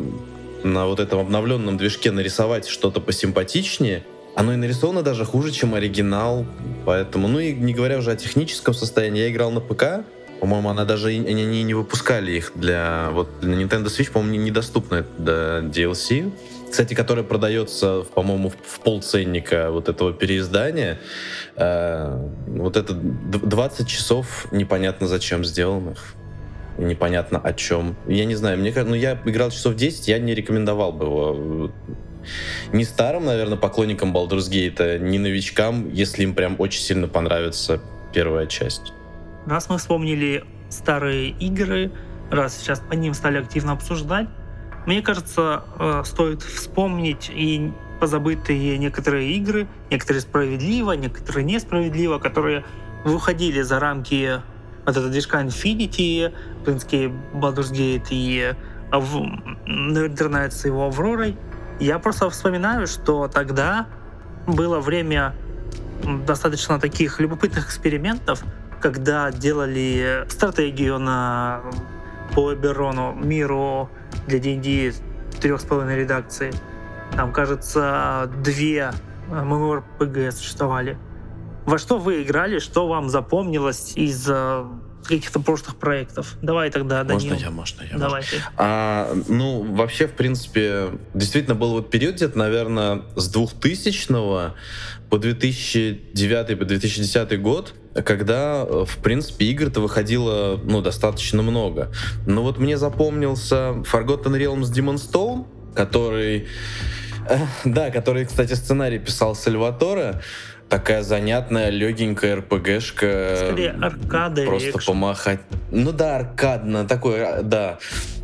на вот этом обновленном движке нарисовать что-то посимпатичнее, оно и нарисовано даже хуже, чем оригинал, поэтому, ну и не говоря уже о техническом состоянии, я играл на ПК, по-моему, она даже они не, выпускали их для вот для Nintendo Switch, по-моему, не- недоступны до DLC. Кстати, которая продается, по-моему, в, полценника вот этого переиздания. Э, вот это д- 20 часов непонятно зачем сделанных. Непонятно о чем. Я не знаю, мне кажется, ну я играл часов 10, я не рекомендовал бы его ни старым, наверное, поклонникам Baldur's Gate, ни новичкам, если им прям очень сильно понравится первая часть. Раз мы вспомнили старые игры, раз сейчас по ним стали активно обсуждать, мне кажется, э, стоит вспомнить и позабытые некоторые игры, некоторые справедливо, некоторые несправедливо, которые выходили за рамки вот этого движка Infinity, в принципе, Baldur's Gate и интернет с его Авророй. Я просто вспоминаю, что тогда было время достаточно таких любопытных экспериментов, когда делали стратегию на по Эберону миру для D&D трех с половиной редакции. Там, кажется, две MMORPG существовали. Во что вы играли, что вам запомнилось из э, каких-то прошлых проектов? Давай тогда, Данил. Можно я, можно я? можно? Давай ты. А, ну, вообще, в принципе, действительно был вот период где-то, наверное, с 2000 по 2009 по 2010 год, когда, э, в принципе, игр-то выходило, ну, достаточно много. Но вот мне запомнился Forgotten Realms Demon Stone, который... э, Да, который, кстати, сценарий писал Сальваторе. Такая занятная, легенькая РПГшка. Скорее, аркада Просто экшен. помахать. Ну да, аркадно, такой, а, да.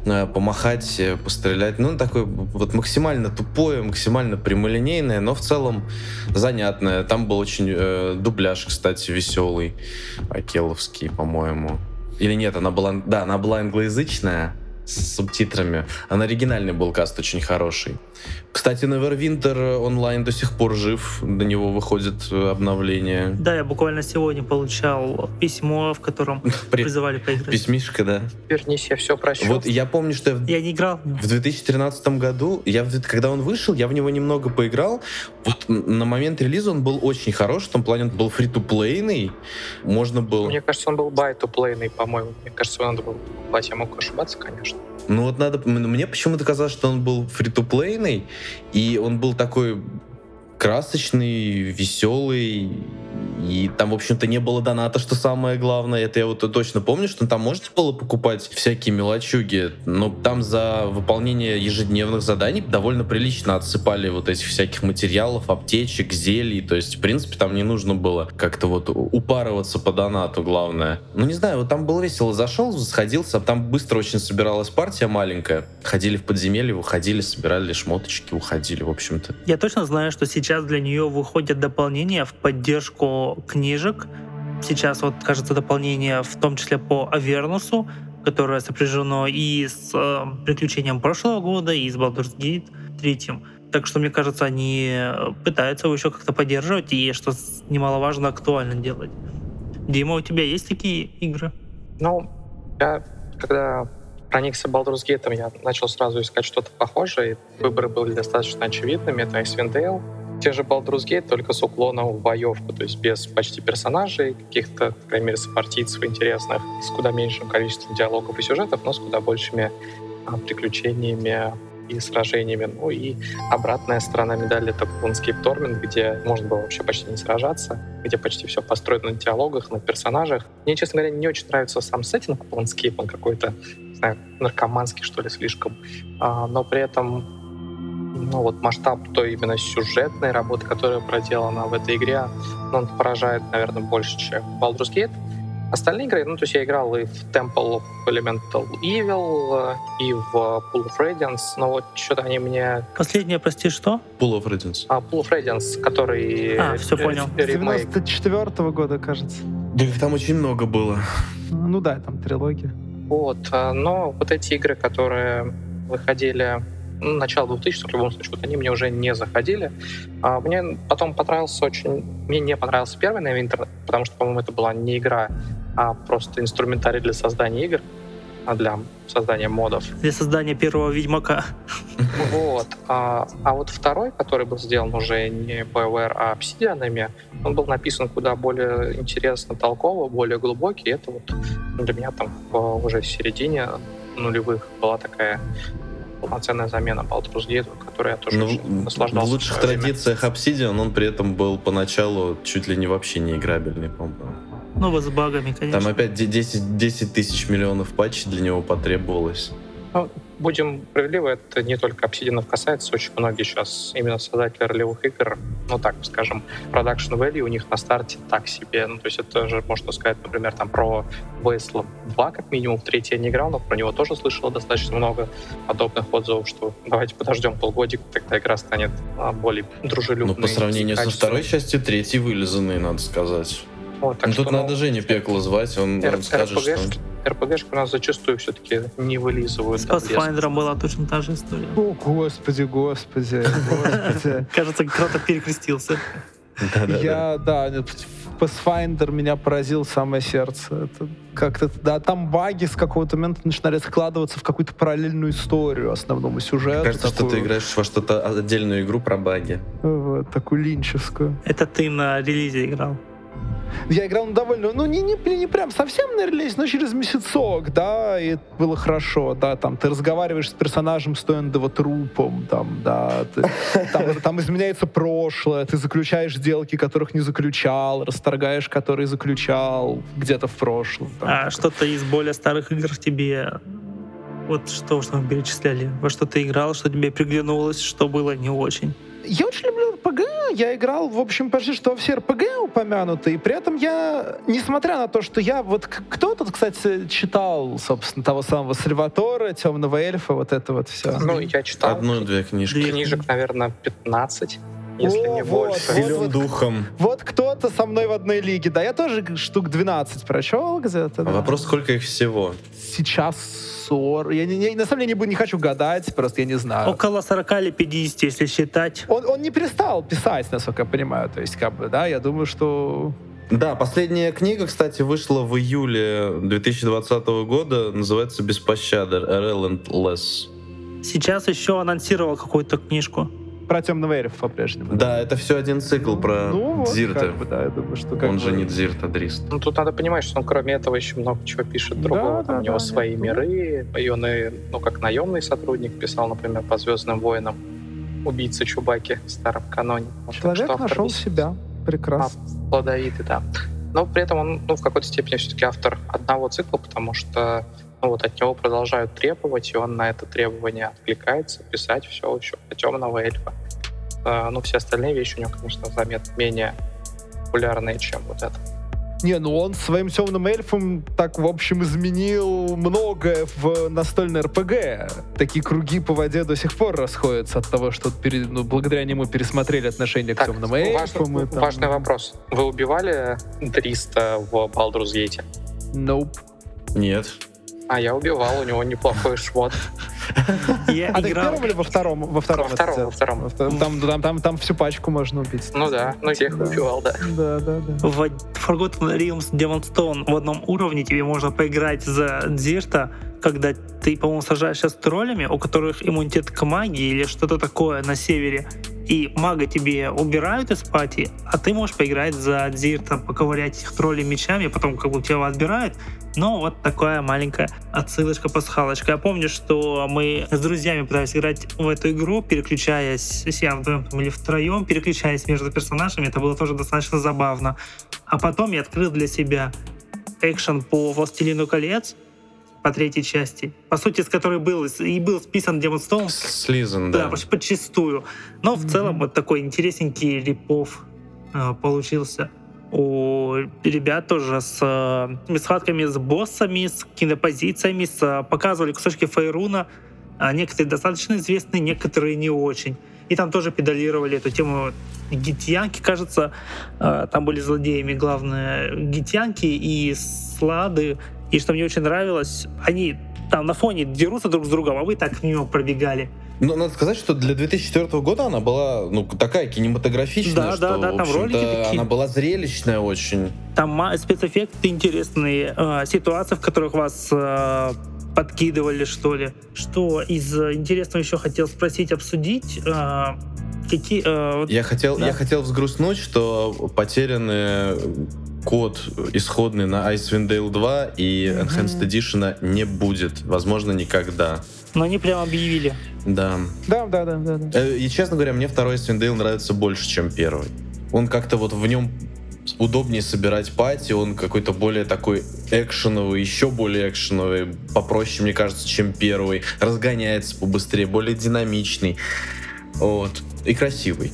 Э, Помахать, э, пострелять. Ну, такое вот максимально тупое, максимально прямолинейное, но в целом занятное. Там был очень э, дубляж, кстати, веселый. Акеловский, по-моему. Или нет, она была... Да, она была англоязычная с субтитрами. А на оригинальный был каст очень хороший. Кстати, Neverwinter онлайн до сих пор жив, до него выходит э, обновление. Да, я буквально сегодня получал письмо, в котором При- призывали поиграть. Письмишка, да. Вернись, я все прощу. Вот я помню, что я в Я не играл. В 2013 году, я, когда он вышел, я в него немного поиграл. Вот на момент релиза он был очень хорош, в том плане он был фри-то-плейный. Можно было... Мне кажется, он был buy-to-play, по-моему. Мне кажется, его надо было покупать. Я мог ошибаться, конечно. Ну вот надо... Мне почему-то казалось, что он был фри-то-плейный, и он был такой красочный, веселый, и там, в общем-то, не было доната, что самое главное. Это я вот точно помню, что там можно было покупать всякие мелочуги, но там за выполнение ежедневных заданий довольно прилично отсыпали вот этих всяких материалов, аптечек, зелий. То есть, в принципе, там не нужно было как-то вот упарываться по донату, главное. Ну, не знаю, вот там было весело. Зашел, сходился, там быстро очень собиралась партия маленькая. Ходили в подземелье, выходили, собирали шмоточки, уходили, в общем-то. Я точно знаю, что сейчас для нее выходят дополнения в поддержку книжек. Сейчас вот, кажется, дополнение в том числе по Авернусу, которое сопряжено и с э, приключением прошлого года, и с Baldur's Gate 3. Так что, мне кажется, они э, пытаются его еще как-то поддерживать, и, что немаловажно, актуально делать. Дима, у тебя есть такие игры? Ну, я, когда проникся Baldur's Gate, я начал сразу искать что-то похожее. и Выборы были достаточно очевидными. Это Icewind Dale. Те же Baldur's Gate, только с уклоном в боевку, то есть без почти персонажей, каких-то, по крайней мере, сопартийцев интересных, с куда меньшим количеством диалогов и сюжетов, но с куда большими а, приключениями и сражениями. Ну и обратная сторона медали — это Planescape Torment, где можно было вообще почти не сражаться, где почти все построено на диалогах, на персонажах. Мне, честно говоря, не очень нравится сам сеттинг Planescape, он какой-то, не знаю, наркоманский, что ли, слишком. А, но при этом ну вот масштаб той именно сюжетной работы, которая проделана в этой игре, ну, он поражает, наверное, больше, чем Baldur's Gate. Остальные игры, ну, то есть я играл и в Temple of Elemental Evil, и в Pool of Radiance, но вот что-то они мне... Последнее, прости, что? Pool of Radiance. А, Pool of Radiance, который... А, всё э, понял. С ремейк. 94 года, кажется. Да их там очень много было. Ну да, там трилогия. Вот, а, но вот эти игры, которые выходили ну, начало 2000 в любом случае, вот они мне уже не заходили. А мне потом понравился очень... Мне не понравился первый Neverwinter, потому что, по-моему, это была не игра, а просто инструментарий для создания игр, а для создания модов. Для создания первого Ведьмака. Вот. А, а вот второй, который был сделан уже не BioWare, а обсидианами, он был написан куда более интересно, толково, более глубокий. Это вот для меня там в- уже в середине нулевых была такая полноценная замена Baldur's Gate, которой я тоже Ну, очень наслаждался. в лучших в традициях Obsidian он при этом был поначалу чуть ли не вообще не играбельный, по-моему. Ну, с багами, конечно. Там опять де- 10, 10 тысяч миллионов патчей для него потребовалось. Будем справедливы, это не только обсидианов касается, очень многие сейчас именно создатели ролевых игр, ну так скажем, продакшн value у них на старте так себе. Ну, то есть это же можно сказать, например, там про Wasteland 2, как минимум, в третий я не играл, но про него тоже слышал достаточно много подобных отзывов, что давайте подождем полгодика, тогда игра станет а, более дружелюбной. Ну, по сравнению со второй частью, третий вылизанный, надо сказать. Вот, так Ну, что, тут ну, надо Женю Пекло звать, он, Р- он скажет, что... RPG RPG-шки у нас зачастую все-таки не вылизывают. С. Pathfinder была точно та же история. О, господи, господи, господи. Кажется, кто-то перекрестился. Я, да, Pathfinder меня поразил самое сердце. Это как-то, да, там баги с какого-то момента начинали складываться в какую-то параллельную историю основному сюжету. Кажется, что ты такую, играешь во что-то отдельную игру про баги. вот, такую линчевскую. Это ты на релизе играл. Я играл ну, довольно, ну, не, не, не прям совсем на релиз, но через месяцок, да, и это было хорошо, да, там, ты разговариваешь с персонажем, стоя над его трупом, там, да, ты- там, там изменяется прошлое, ты заключаешь сделки, которых не заключал, расторгаешь, которые заключал где-то в прошлом. там. А что-то из более старых игр тебе... Вот что, что мы перечисляли. Во что ты играл, что тебе приглянулось, что было не очень. Я очень люблю РПГ. Я играл, в общем, почти что все РПГ упомянутые. И при этом я, несмотря на то, что я... Вот кто тут, кстати, читал, собственно, того самого Сальватора, Темного эльфа, вот это вот все. Ну, я читал. Одну-две книжки. Две. Книжек, наверное, 15. Если О, не вот, больше. вот, Силен духом. Вот кто-то со мной в одной лиге. Да, я тоже штук 12 прочел где-то. да. Вопрос, сколько их всего? Сейчас 40. Я не, не- на самом деле не, буду- не хочу гадать, просто я не знаю. Около 40 или 50, если считать. Он, он не перестал писать, насколько я понимаю. То есть, как бы, да, я думаю, что... Да, последняя книга, кстати, вышла в июле 2020 года. Называется «Без пощады» Relentless. Сейчас еще анонсировал какую-то книжку. Про темного эльфа по-прежнему. Да, это все один цикл про Ну, вот, Дзирта. как бы, да, я думаю, что как Он же бы- не Дзирт, а Дрист. Ну, тут надо понимать, что он кроме этого еще много чего пишет Да, другого. да, Там у него да, свои нет. миры, и он и, ну, как наемный сотрудник писал, например, по Звездным войнам убийцы Чубаки в старом каноне. Вот так Человек автор нашел весьма себя. Прекрасно. плодовитый, да. Но при этом он, ну, в какой-то степени все-таки автор одного цикла, потому что ну, вот от него продолжают требовать, и он на это требование откликается, писать все еще про темного эльфа. Э, Ну, все остальные вещи у него, конечно, заметно менее популярные, чем вот это. Не, ну он своим темным эльфом так, в общем, изменил многое в настольной РПГ. Такие круги по воде до сих пор расходятся от того, что пере- ну, благодаря нему пересмотрели отношение к Так, темным важный, эльфам. и там- важный вопрос. Вы убивали Дриста в Baldur's Gate? Nope. Нет. А я убивал, у него неплохой шмот. Я А ты в первом или во втором? Во втором. Во втором, во втором. Во втором. Там, там, там, там всю пачку можно убить. Ну да, ну всех Да. убивал, да. Да, да, да. В Forgotten Realms Demon Stone в одном уровне тебе можно поиграть за Дзирта, когда ты, по-моему, сражаешься с троллями, у которых иммунитет к магии или что-то такое на севере, и мага тебе убирают из пати, а ты можешь поиграть за Дзирта, поковырять этих троллей мечами, потом как бы тебя отбирают. Но вот такая маленькая отсылочка, пасхалочка. Я помню, что мы с друзьями пытались играть в эту игру, переключаясь, если я вдвоем там или втроем, переключаясь между персонажами. Это было тоже достаточно забавно. А потом я открыл для себя экшен по «Властелину колец», по третьей части, по сути, с которой был и был списан Demon Stone, Слизан, да, да. подчистую. Но в целом вот такой интересненький рипов э, получился. У ребят тоже с, э, с схватками с боссами, с кинопозициями, с, э, показывали кусочки Фейруна. А некоторые достаточно известные, некоторые не очень. И там тоже педалировали эту тему гитянки, кажется, э, там были злодеями главное гитянки и слады. И что мне очень нравилось, они там на фоне дерутся друг с другом, а вы так мимо пробегали. Ну, надо сказать, что для 2004 года она была, ну, такая кинематографичная, Да, что, да, да, там ролики такие. она была зрелищная очень. Там спецэффекты интересные, э, ситуации, в которых вас э, подкидывали, что ли. Что из э, интересного еще хотел спросить, обсудить? э, какие... э, вот- Я хотел, Да. я хотел взгрустнуть, что потерянный код исходный на Icewind Dale 2 и. Enhanced Edition не будет. Возможно, никогда. Но они прям объявили. Да. Да, да, да, да. да. Э, И, честно говоря, мне второй Icewind Dale нравится больше, чем первый. Он как-то вот в нем удобнее собирать пати, он какой-то более такой экшеновый, еще более экшеновый, попроще, мне кажется, чем первый. Разгоняется побыстрее, более динамичный. Вот. И красивый.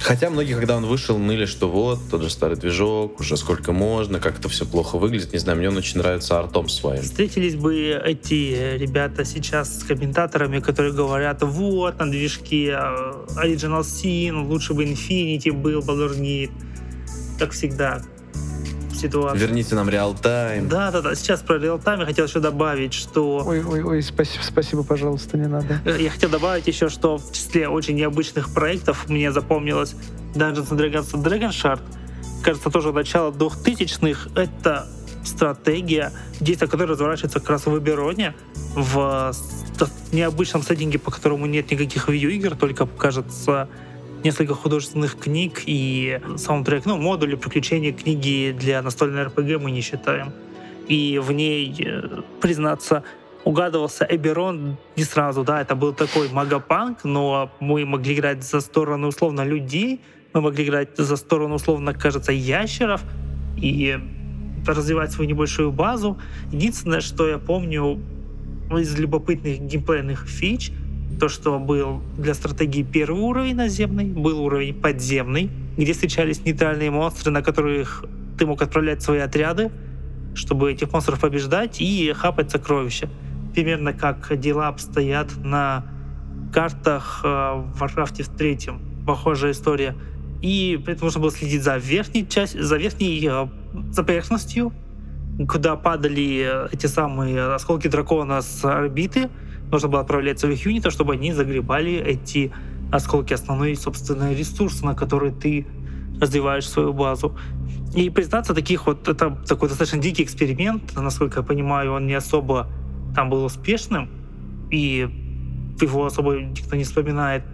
Хотя многие, когда он вышел, ныли, что вот, тот же старый движок, уже сколько можно, как-то все плохо выглядит. Не знаю, мне он очень нравится артом своим. Встретились бы эти э, ребята сейчас с комментаторами, которые говорят, вот, на движке э, Original Sin, лучше бы Infinity был, Baldur's. Как всегда, ситуация. Верните нам реал-тайм. Да, да, да. Сейчас про реалтайм я хотел еще добавить, что Ой, ой, ой, спасибо, спасибо, пожалуйста, не надо. Э, Я хотел добавить еще, что в числе очень необычных проектов мне запомнилось Dungeons and Dragons Dragon Shard. Кажется, тоже начало 2000-х. Это стратегия, действие которой разворачивается как раз в Эбероне, в необычном сеттинге, по которому нет никаких видеоигр, только, кажется, несколько художественных книг и саундтрек, ну, модули приключений книги для настольной РПГ мы не считаем. И в ней, э, признаться, угадывался Эберон не сразу, да, это был такой магапанк, но мы могли играть за сторону условно людей, мы могли играть за сторону условно, кажется, ящеров и развивать свою небольшую базу. Единственное, что я помню из любопытных геймплейных фич, то, что был для стратегии первый уровень наземный, был уровень подземный, где встречались нейтральные монстры, на которых ты мог отправлять свои отряды, чтобы этих монстров побеждать и хапать сокровища. Примерно как дела обстоят на картах э, в Warcraft в третьем. похожая история. И при этом нужно было следить за верхней частью, за верхней э, за поверхностью, куда падали эти самые осколки дракона с орбиты. Нужно было отправлять своих юнитов, чтобы они загребали эти осколки, основной, собственно, ресурс, на который ты развиваешь свою базу. И признаться, таких вот, это такой достаточно дикий эксперимент, насколько я понимаю, он не особо там был успешным, и его особо никто не вспоминает.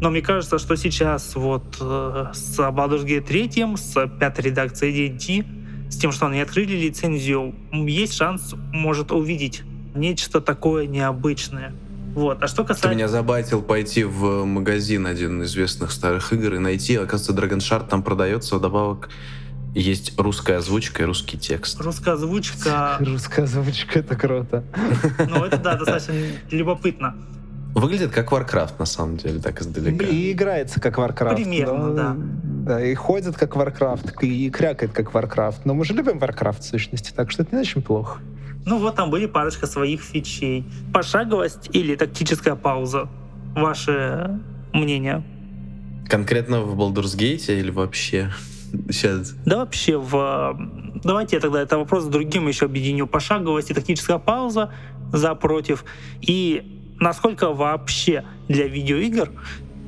Но мне кажется, что сейчас вот э, с Baldur's Gate 3, с пятой редакцией D&D, с тем, что они открыли лицензию, есть шанс, может увидеть нечто такое необычное. Вот. А что касается... Ты меня забайтил пойти в магазин один известных старых игр и найти, оказывается, Dragon Shard там продается, вдобавок есть русская озвучка и русский текст. Русская озвучка... Русская озвучка, это круто. Ну, это, да, достаточно любопытно. Выглядит как Warcraft, на самом деле, так издалека. И играется как Warcraft. Примерно, да. Да, и ходит как Warcraft, и крякает как Warcraft. Но мы же любим Warcraft в сущности, так что это не очень плохо. Ну вот там были парочка своих фичей. Пошаговость или тактическая пауза? Ваше мнение? Конкретно в Baldur's Gate или вообще? Сейчас. Да вообще в... Давайте я тогда это вопрос с другим еще объединю. Пошаговость и тактическая пауза за против. И насколько вообще для видеоигр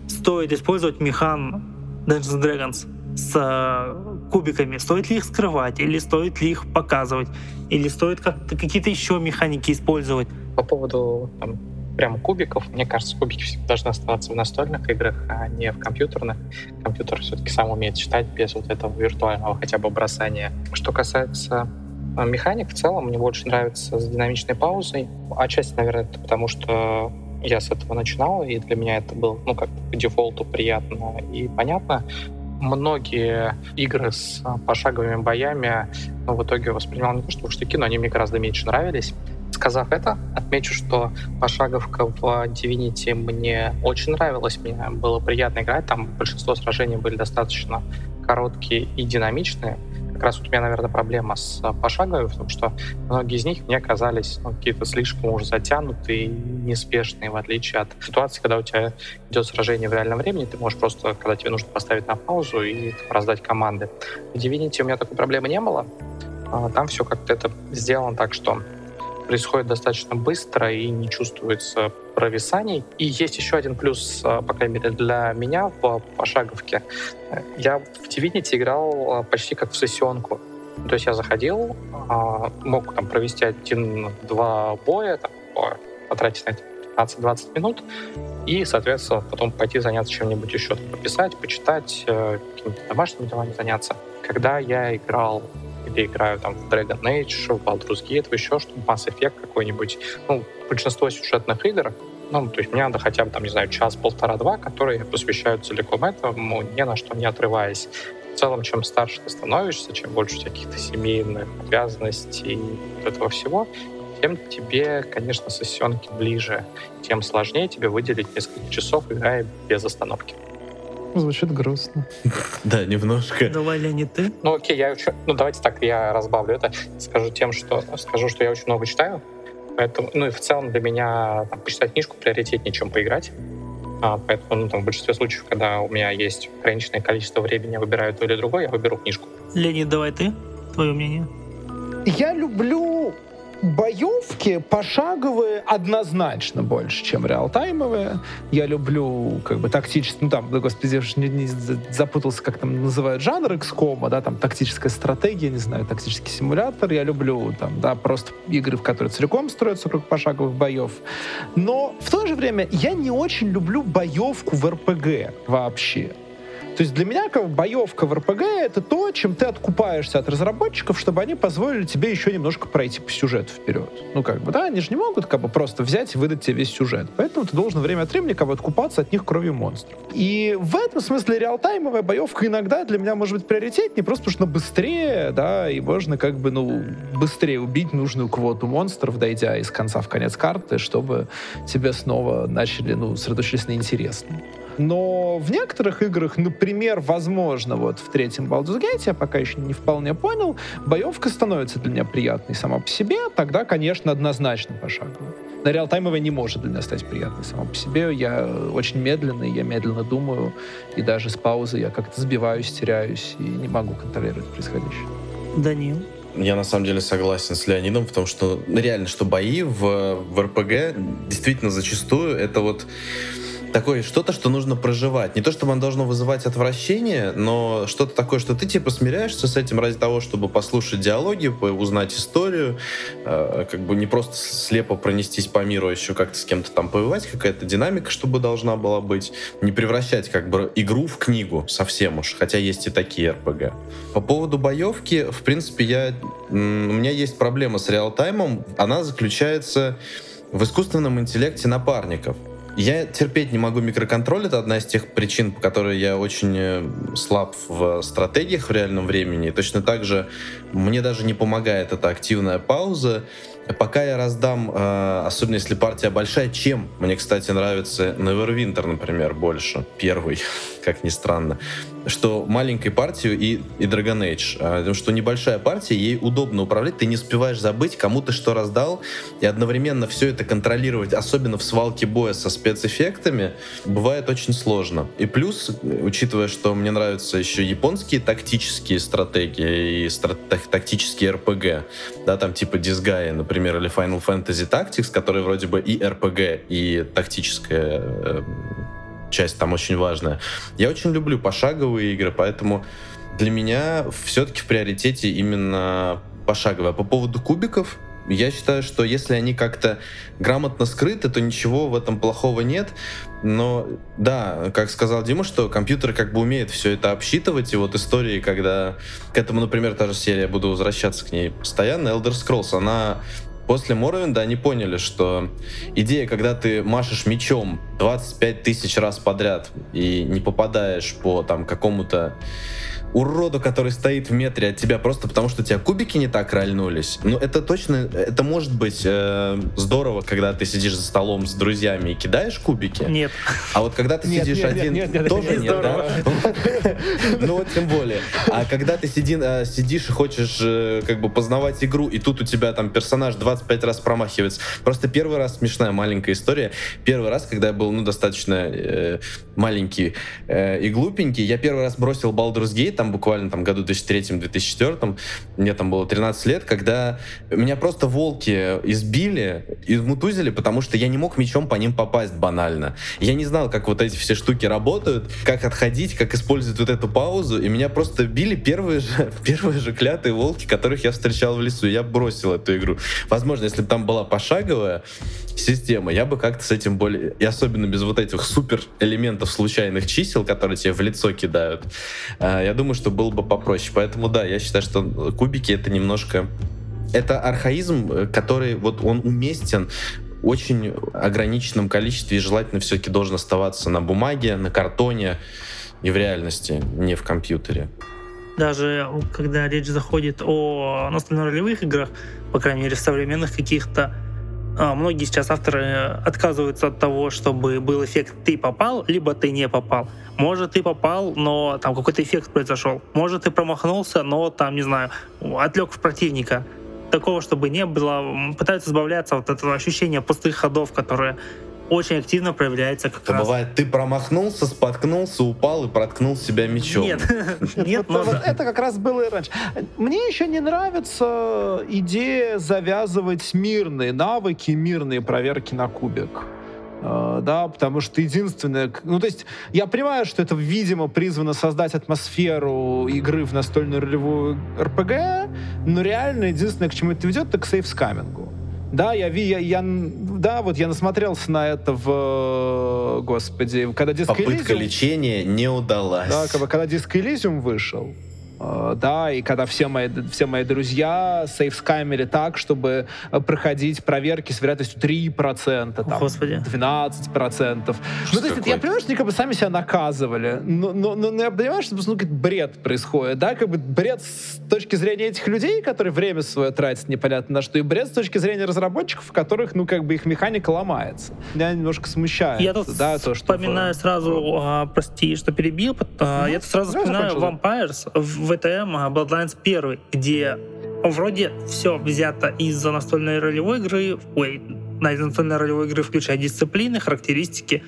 стоит использовать механ Dungeons Dragons с э, кубиками, стоит ли их скрывать, или стоит ли их показывать, или стоит как-то какие-то еще механики использовать. По поводу там, прям кубиков, мне кажется, кубики должны оставаться в настольных играх, а не в компьютерных. Компьютер все-таки сам умеет читать без вот этого виртуального хотя бы бросания. Что касается э, механик, в целом мне больше нравится с динамичной паузой. Отчасти, наверное, это потому, что я с этого начинал, и для меня это было, ну, как по дефолту приятно и понятно многие игры с а, пошаговыми боями ну, в итоге воспринимал не то что в штыки, но они мне гораздо меньше нравились. Сказав это, отмечу, что пошаговка в Divinity мне очень нравилась, мне было приятно играть, там большинство сражений были достаточно короткие и динамичные, как раз у меня, наверное, проблема с а, пошаговой, потому что многие из них мне казались ну, какие-то слишком уже затянутые, неспешные, в отличие от ситуации, когда у тебя идет сражение в реальном времени, ты можешь просто, когда тебе нужно поставить на паузу и раздать команды. В Divinity у меня такой проблемы не было. А, там все как-то это сделано так, что происходит достаточно быстро и не чувствуется провисаний. И есть еще один плюс, а, по крайней мере, для меня в пошаговке. Я в Divinity играл а, почти как в сессионку. То есть я заходил, а, мог там провести один-два боя, там, потратить на это 15-20 минут, и, соответственно, потом пойти заняться чем-нибудь еще, пописать, почитать, э, какими-то домашними делами заняться. Когда я играл или играю там в Dragon Age, в Baldur's Gate, еще что-то, Mass Effect какой-нибудь. Ну, большинство сюжетных игр, ну, то есть мне надо хотя бы, там, не знаю, час, полтора-два, которые посвящают целиком этому, ни на что не отрываясь. В целом, чем старше ты становишься, чем больше каких-то семейных обязанностей и этого всего, тем тебе, конечно, сессионки ближе, тем сложнее тебе выделить несколько часов, играя без остановки. Звучит грустно. Да, немножко. Давай, Леонид, ты? Ну, окей, я очень... Ну, давайте так, я разбавлю это. Скажу тем, что... Скажу, что я очень много читаю. Поэтому, ну и в целом для меня там, почитать книжку приоритетнее, чем поиграть. А, поэтому ну, там, в большинстве случаев, когда у меня есть ограниченное количество времени, я выбираю то или другое, я выберу книжку. Леонид, давай ты. Твое мнение. Я люблю боевки пошаговые однозначно больше, чем реалтаймовые. Я люблю как бы тактические, ну там, господи, я не, не запутался, как там называют жанр XCOM, да, там тактическая стратегия, не знаю, тактический симулятор. Я люблю там, да, просто игры, в которые целиком строятся вокруг пошаговых боев. Но в то же время я не очень люблю боевку в РПГ вообще. То есть для меня как боевка в РПГ — это то, чем ты откупаешься от разработчиков, чтобы они позволили тебе еще немножко пройти по сюжету вперед. Ну, как бы, да, они же не могут как бы просто взять и выдать тебе весь сюжет. Поэтому ты должен время от времени как бы откупаться от них кровью монстров. И в этом смысле реалтаймовая боевка иногда для меня может быть приоритетнее, просто потому что она быстрее, да, и можно как бы, ну, быстрее убить нужную квоту монстров, дойдя из конца в конец карты, чтобы тебе снова начали, ну, сосредоточились на интересном. Но в некоторых играх, например, возможно, вот в третьем Baldur's Gate, я пока еще не вполне понял, боевка становится для меня приятной сама по себе, тогда, конечно, однозначно пошагово. на реалтаймовой не может для меня стать приятной сама по себе. Я очень медленный, я медленно думаю, и даже с паузы я как-то сбиваюсь, теряюсь и не могу контролировать происходящее. Данил? Я на самом деле согласен с Леонидом, потому что ну, реально, что бои в, в РПГ действительно зачастую это вот такое что-то, что нужно проживать. Не то, чтобы оно должно вызывать отвращение, но что-то такое, что ты типа смиряешься с этим ради того, чтобы послушать диалоги, узнать историю, э, как бы не просто слепо пронестись по миру, а еще как-то с кем-то там повивать, какая-то динамика, чтобы должна была быть. Не превращать как бы игру в книгу совсем уж, хотя есть и такие РПГ. По поводу боевки, в принципе, я, у меня есть проблема с реалтаймом. Она заключается в искусственном интеллекте напарников. Я терпеть не могу микроконтроль. Это одна из тех причин, по которой я очень э, слаб в стратегиях в реальном времени. точно так же мне даже не помогает эта активная пауза. Пока я раздам, э, особенно если партия большая, чем мне, кстати, нравится Neverwinter, например, больше. Первый, как ни странно что маленькой партию и, и Dragon Age. А, потому что небольшая партия, ей удобно управлять, ты не успеваешь забыть, кому ты что раздал, и одновременно все это контролировать, особенно в свалке боя со спецэффектами, бывает очень сложно. И плюс, учитывая, что мне нравятся еще японские тактические стратегии и стра- тактические RPG, да, там типа Disgaea, например, или Final Fantasy Tactics, которые вроде бы и RPG, и тактическая э, часть там очень важная. Я очень люблю пошаговые игры, поэтому для меня все-таки в приоритете именно пошаговая. По поводу кубиков, я считаю, что если они как-то грамотно скрыты, то ничего в этом плохого нет. Но да, как сказал Дима, что компьютер как бы умеет все это обсчитывать. И вот истории, когда к этому, например, та же серия, буду возвращаться к ней постоянно, Elder Scrolls, она После Моровинда они поняли, что идея, когда ты машешь мечом 25 тысяч раз подряд и не попадаешь по там какому-то уроду, который стоит в метре от тебя просто потому, что у тебя кубики не так рольнулись. Ну, это точно, это может быть э, здорово, когда ты сидишь за столом с друзьями и кидаешь кубики. Нет. А вот когда ты Нет, сидишь нет, один, нет, нет, тоже это не нет, да? Ну вот тем более. А когда ты сиди- э, сидишь и хочешь э, как бы познавать игру, и тут у тебя там персонаж 25 раз промахивается. Просто первый раз смешная маленькая история. Первый раз, когда я был, ну, достаточно э, маленький э, и глупенький, я первый раз бросил Baldur's Gate, там буквально там году 2003-2004, мне там было 13 лет, когда меня просто волки избили, измутузили, потому что я не мог мечом по ним попасть банально. Я не знал, как вот эти все штуки работают, как отходить, как использовать вот эту паузу, и меня просто били первые же, первые же клятые волки, которых я встречал в лесу. Я бросил эту игру. Возможно, если бы там была пошаговая система, я бы как-то с этим более... И особенно без вот этих супер элементов случайных чисел, которые тебе в лицо кидают, э, я думаю, что было бы попроще. Поэтому да, я считаю, что кубики это немножко... Это архаизм, э, который вот он уместен в очень ограниченном количестве и желательно все-таки должен оставаться на бумаге, на картоне и в реальности, не в компьютере. Даже когда речь заходит о настольно-ролевых играх, по крайней мере, современных каких-то, многие сейчас авторы отказываются от того, чтобы был эффект «ты попал», либо «ты не попал». Может, ты попал, но там какой-то эффект произошел. Может, ты промахнулся, но там, не знаю, отвлек в противника. Такого, чтобы не было, пытаются избавляться от этого ощущения пустых ходов, которые очень активно проявляется как Это раз. бывает, ты промахнулся, споткнулся, упал и проткнул себя мечом. Нет, нет, Вот- но вот это как раз было и раньше. Мне еще не нравится идея завязывать мирные навыки, мирные проверки на кубик. Э, Да, потому что единственное... Ну, то есть, я понимаю, что это, видимо, призвано создать атмосферу игры в настольную ролевую РПГ, но реально единственное, к чему это ведет, это к сейфскамингу. Да, я, ви- я, я, да, вот я насмотрелся на это в, господи, когда Disco Попытка Elysium- лечения не удалась. да, бы, когда Disco Elysium вышел, да, и когда все мои, все мои друзья сейфскамили так, чтобы э, проходить проверки с вероятностью 3%, там, Господи. 12%. ну, то есть, я понимаю, что они как бы сами себя наказывали, но, но, но- но я понимаю, что ну, бред происходит, да, как бы бред с точки зрения этих людей, которые время свое тратят непонятно на что, и бред с точки зрения разработчиков, у которых, ну, как бы их механика ломается. Меня немножко смущает, Я тут да, то, что... вспоминаю в- сразу, а, прости, что перебил, а, я тут сразу вспоминаю Vampires в VTM а, Bloodlines 1, где вроде все взято из-за настольной ролевой игры, ой, на настольной ролевой игры включать дисциплины, характеристики,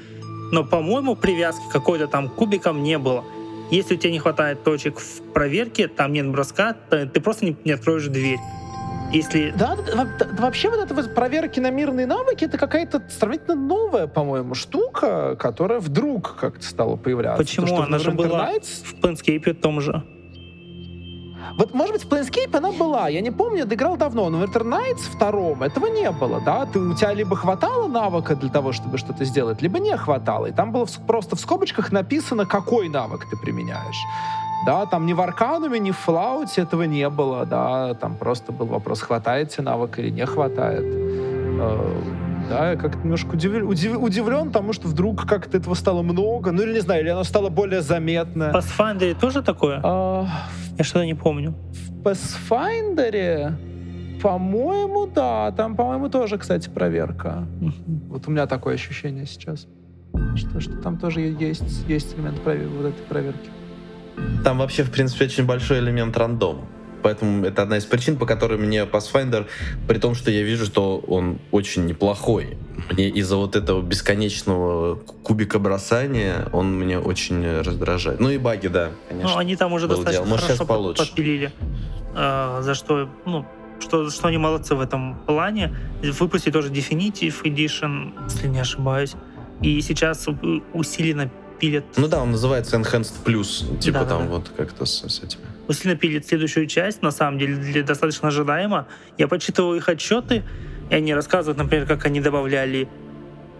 но, по-моему, привязки какой-то там к кубикам не было. Если у тебя не хватает точек в проверке, там нет броска, ты просто не, не откроешь дверь. Если... Да, вообще вот это вот проверки на мирные навыки, это какая-то сравнительно новая, по-моему, штука, которая вдруг как-то стала появляться. Почему? То, Она же была в Planescape том же. Вот, может быть, в Planescape она была, я не помню, я играл давно, но в Eternights втором этого не было, да, ты, у тебя либо хватало навыка для того, чтобы что-то сделать, либо не хватало, и там было просто в скобочках написано, какой навык ты применяешь. Да, там ни в Аркануме, ни в Флауте этого не было, да, там просто был вопрос, хватает тебе навык или не хватает. Да, я как-то немножко удивлен, удив, удивлен тому, что вдруг как-то этого стало много, ну или не знаю, или оно стало более заметно. В Pathfinder тоже такое? А, я что-то не помню. В Pathfinder, по-моему, да, там, по-моему, тоже, кстати, проверка. Вот у меня такое ощущение сейчас, что, что там тоже есть, есть элемент провер, вот этой проверки. Там вообще, в принципе, очень большой элемент рандома. Поэтому это одна из причин, по которой мне Pathfinder, при том, что я вижу, что он очень неплохой, мне из-за вот этого бесконечного кубика бросания он мне очень раздражает. Ну и баги, да, конечно. Ну, они там уже достаточно Может, хорошо получше. подпилили, э, за что, ну, что, что они молодцы в этом плане. Выпустили тоже Definitive Edition, если не ошибаюсь. И сейчас усиленно пилят. Ну да, он называется Enhanced Plus, типа да, там да, вот как-то с, с этим. Усиленно пилит следующую часть, на самом деле, достаточно ожидаемо. Я почитывал их отчеты, и они рассказывают, например, как они добавляли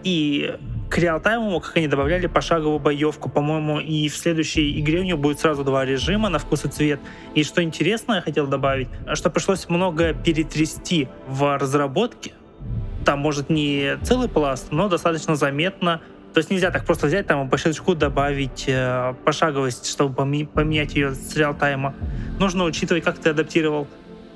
и к реалтайму, как они добавляли пошаговую боевку, по-моему, и в следующей игре у них будет сразу два режима на вкус и цвет. И что интересно, я хотел добавить, что пришлось много перетрясти в разработке. Там, может, не целый пласт, но достаточно заметно то есть нельзя так просто взять там по щелчку добавить э, пошаговость, чтобы поменять ее с реал-тайма. Нужно учитывать, как ты адаптировал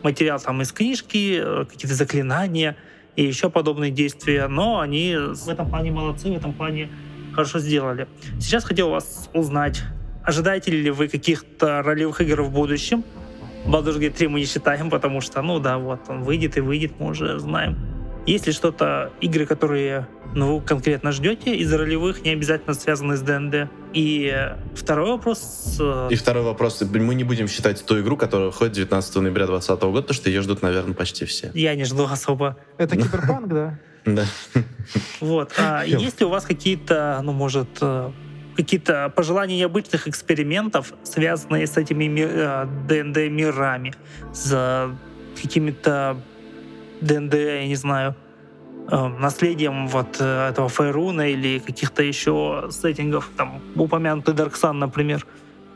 материал там из книжки, э, какие-то заклинания и еще подобные действия. Но они в этом плане молодцы, в этом плане хорошо сделали. Сейчас хотел вас узнать, ожидаете ли вы каких-то ролевых игр в будущем? Baldur's Gate 3 мы не считаем, потому что, ну да, вот он выйдет и выйдет, мы уже знаем. Есть ли что-то, игры, которые ну, вы конкретно ждете из ролевых, не обязательно связанные с ДНД? И второй вопрос... Э, И второй вопрос. Мы не будем считать ту игру, которая выходит 19 ноября 2020 года, потому что ее ждут, наверное, почти все. Я не жду особо. Это киберпанк, да? Да. Вот. А есть ли у вас какие-то, ну, может, э, какие-то пожелания необычных экспериментов, связанные с этими ДНД-мирами, э, с какими-то ДНД, я не знаю, эм, наследием вот э, этого Фейруна или каких-то еще сеттингов, там, упомянутый Dark Sun, например.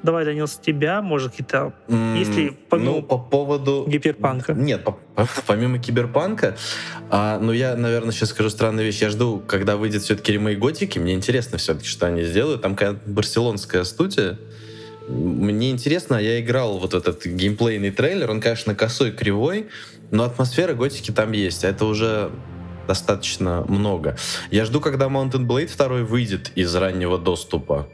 Давай, Данил, с тебя, может, какие-то... Mm, если помимо ну, по поводу... Гиперпанка. Нет, по, помимо Киберпанка, а, ну, я, наверное, сейчас скажу странную вещь. Я жду, когда выйдет все-таки ремейк Готики. Мне интересно все-таки, что они сделают. Там какая-то барселонская студия. Мне интересно, я играл вот этот геймплейный трейлер. Он, конечно, косой, кривой, но атмосфера готики там есть, а это уже достаточно много. Я жду, когда Mountain Blade 2 выйдет из раннего доступа.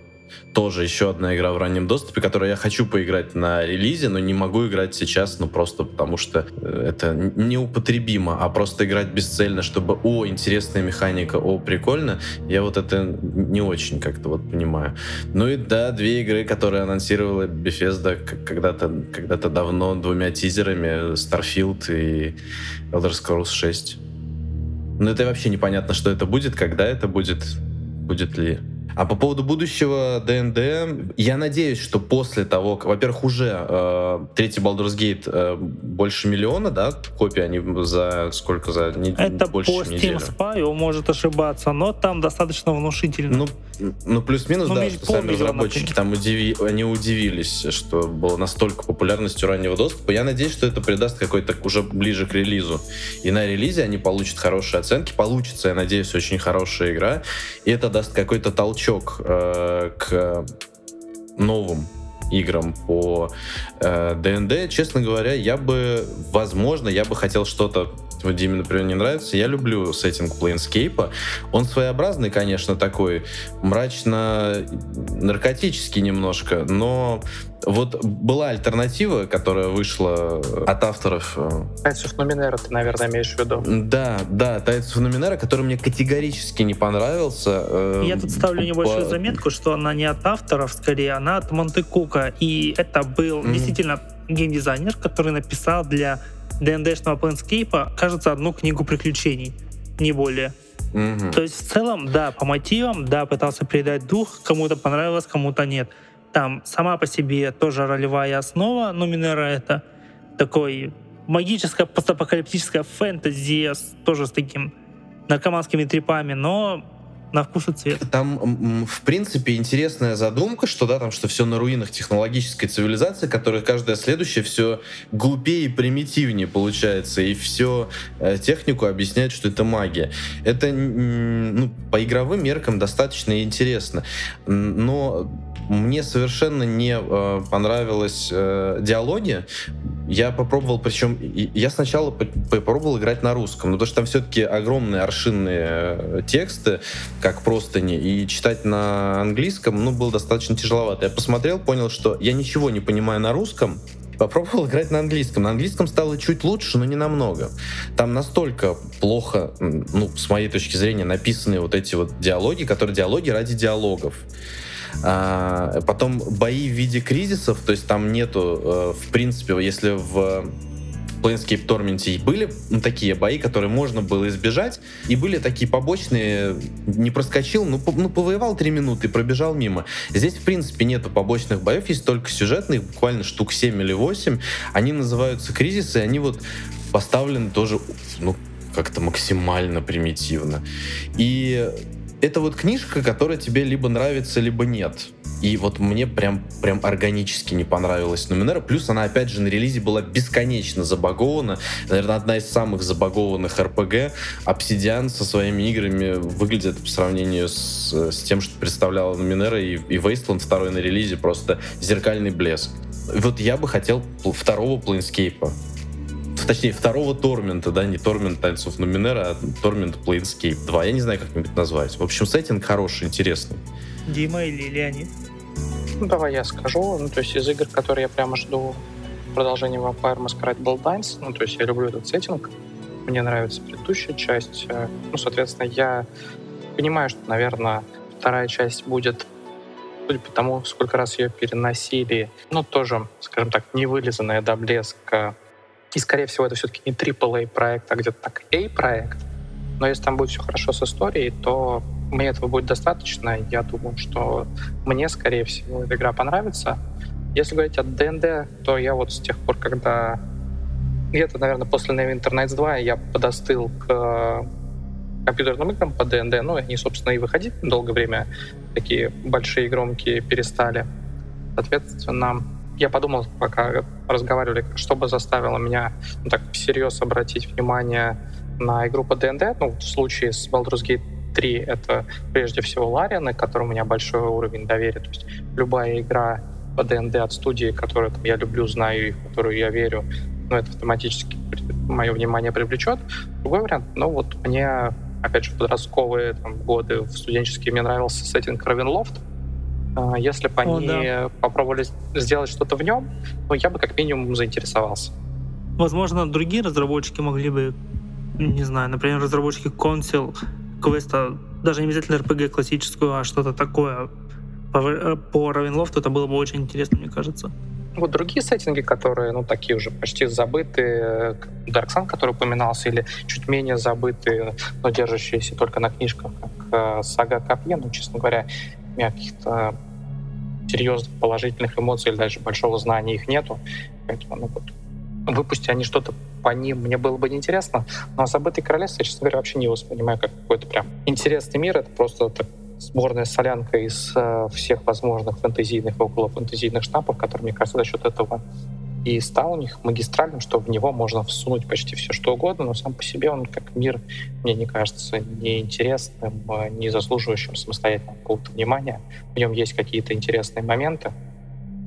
Тоже еще одна игра в раннем доступе, которую я хочу поиграть на релизе, но не могу играть сейчас, ну просто потому что э, это неупотребимо, а просто играть бесцельно, чтобы, о, интересная механика, о, прикольно, я вот это не очень как-то вот понимаю. Ну и да, две игры, которые анонсировала Bethesda когда-то когда давно двумя тизерами, Starfield и Elder Scrolls 6. Но это вообще непонятно, что это будет, когда это будет, будет ли а по поводу будущего ДНД, я надеюсь, что после того, во-первых, уже э, третий Baldur's Gate э, больше миллиона, да, копий они за сколько за не, Это больше по Steam Spy, он может ошибаться, но там достаточно внушительно. Ну, ну плюс-минус, ну, да, что сами разработчики там удиви, они удивились, что было настолько популярностью раннего доступа. Я надеюсь, что это придаст какой-то уже ближе к релизу. И на релизе они получат хорошие оценки, получится, я надеюсь, очень хорошая игра, и это даст какой-то толчок э, к новым играм по э, честно говоря, я бы, возможно, я бы хотел что-то вот Диме, например, не нравится. Я люблю сеттинг Planescape. Он своеобразный, конечно, такой мрачно-наркотический немножко, но Вот была альтернатива, которая вышла от авторов. э, Tides of Numenera ты, наверное, имеешь в виду. Да, да, Tides of Numenera, который мне категорически не понравился. э, Я тут ставлю небольшую по- заметку, что она не от авторов, скорее, она от Монте Кука. И это был Мгм. действительно геймдизайнер, который написал для ДНДшного Planescape, кажется, одну книгу приключений, не более. Мгм. То есть в целом, да, по мотивам, да, пытался передать дух, кому-то понравилось, кому-то нет. Там сама по себе тоже ролевая основа, но Минера это такой магическое постапокалиптическое фэнтези, тоже с таким наркоманскими трепами, но на вкус и цвет. Там, в принципе, интересная задумка, что да, там, что все на руинах технологической цивилизации, которая каждая следующая все глупее и примитивнее получается, и все технику объясняет, что это магия. Это ну, по игровым меркам достаточно интересно, но мне совершенно не э, понравилась э, диалоги. Я попробовал, причем я сначала по- попробовал играть на русском, но потому что там все-таки огромные аршинные э, тексты, как простыни, и читать на английском, ну, было достаточно тяжеловато. Я посмотрел, понял, что я ничего не понимаю на русском, Попробовал играть на английском. На английском стало чуть лучше, но не намного. Там настолько плохо, ну, с моей точки зрения, написаны вот эти вот диалоги, которые диалоги ради диалогов. А, потом бои в виде кризисов, то есть там нету, э, в принципе, если в Planescape Torment были такие бои, которые можно было избежать, и были такие побочные, не проскочил, ну, по- ну повоевал три минуты, пробежал мимо. Здесь, в принципе, нету побочных боев, есть только сюжетных, буквально штук 7 или 8. Они называются кризисы, и они вот поставлены тоже, ну, как-то максимально примитивно. И это вот книжка, которая тебе либо нравится, либо нет. И вот мне прям, прям органически не понравилась Нуминера. Плюс она, опять же, на релизе была бесконечно забагована. Наверное, одна из самых забагованных RPG. Obsidian со своими играми выглядит по сравнению с, с тем, что представляла Нуминера и, и Wasteland второй на релизе просто зеркальный блеск. Вот я бы хотел второго Planescape. Точнее, второго Тормента, да, не Тормент Tides of Numenera, а Тормент Planescape 2. Я не знаю, как это назвать. В общем, сеттинг хороший, интересный. Дима или Леонид? Ну, давай я скажу. Ну, то есть из игр, которые я прямо жду продолжение Vampire Masquerade Bloodlines, ну, то есть я люблю этот сеттинг, мне нравится предыдущая часть. Э, Ну, соответственно, я понимаю, что, наверное, вторая часть будет, судя по тому, сколько раз ее переносили, ну, тоже, скажем так, не вылизанная до блеска. И, скорее всего, это все-таки не AAA проект, а где-то так A-проект. Но если там будет все хорошо с историей, то мне этого будет достаточно. Я думаю, что мне, скорее всего, эта игра понравится. Если говорить о ДНД, то я вот с тех пор, когда где-то, наверное, после Neverwinter Nights 2 я подостыл к э, компьютерным играм по ДНД. Ну, они, собственно, и выходить долгое время такие большие громкие перестали. Соответственно, я подумал, пока разговаривали, что бы заставило меня ну, так всерьез обратить внимание на игру по ДНД. Ну, в случае с Baldur's Gate 3 это прежде всего Ларианы, к которому у меня большой уровень доверия. То есть любая игра по ДНД от студии, которую там, я люблю, знаю и в которую я верю, ну, это автоматически мое внимание привлечет. Другой вариант, ну вот мне, опять же, в подростковые там, годы, в студенческие, мне нравился сеттинг Ravenloft. А, Если бы О, они да. попробовали сделать что-то в нем, ну, я бы как минимум заинтересовался. Возможно, другие разработчики могли бы, не знаю, например, разработчики Council квеста, даже не обязательно RPG классическую, а что-то такое по, э, по Ravenloft, это было бы очень интересно, мне кажется. Вот другие сеттинги, которые, ну, такие уже почти забытые, как Dark Sun, который упоминался, или чуть менее забытые, но держащиеся только на книжках, как э, Сага Копье, ну, честно говоря, меня каких-то серьезных положительных эмоций или даже большого знания их нету. Поэтому, ну, вот, выпусти они что-то по ним, мне было бы неинтересно. Но «Забытый королевство», я, честно говоря, вообще не воспринимаю как какой-то прям интересный мир. Это просто так, сборная солянка из э, всех возможных фэнтезийных и около фэнтезийных штампов, который, мне кажется, за счет этого и стал у них магистральным, что в него можно всунуть почти все что угодно, но сам по себе он как мир, мне не кажется неинтересным, э, не заслуживающим самостоятельного какого-то внимания. В нем есть какие-то интересные моменты,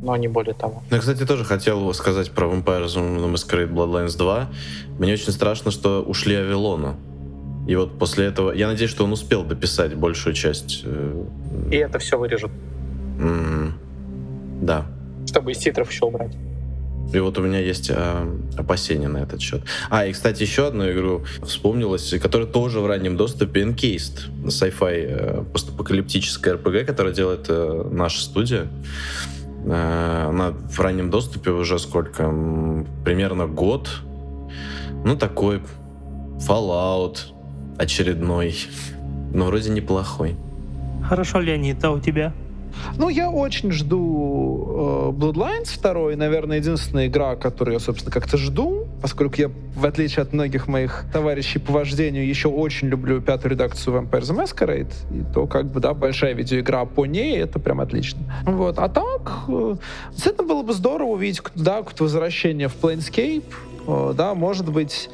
но не более того. Я, кстати, тоже хотел сказать про Vampires the Masquerade Bloodlines 2. Мне очень страшно, что ушли Авилона. И вот после этого... Я надеюсь, что он успел дописать большую часть. э, И это все вырежут. м, Да. Чтобы из титров еще убрать. И вот у меня есть э, опасения на этот счет. А, и, кстати, еще одну игру вспомнилась, которая тоже в раннем доступе, Encased, sci-fi э, постапокалиптическая RPG, которая делает э, наша студия. Э, она в раннем доступе уже сколько? Примерно год. Ну, такой Fallout очередной, но вроде неплохой. Хорошо, Леонид, а у тебя? Ну, я очень жду э, Bloodlines 2, наверное, единственная игра, которую я, собственно, как-то жду, поскольку я, в отличие от многих моих товарищей по вождению, еще очень люблю пятую редакцию Vampire the Masquerade, и то, как бы, да, большая видеоигра по ней, это прям отлично. Вот. А так, э, действительно было бы здорово увидеть, да, какое-то возвращение в Planescape, э, да, может быть,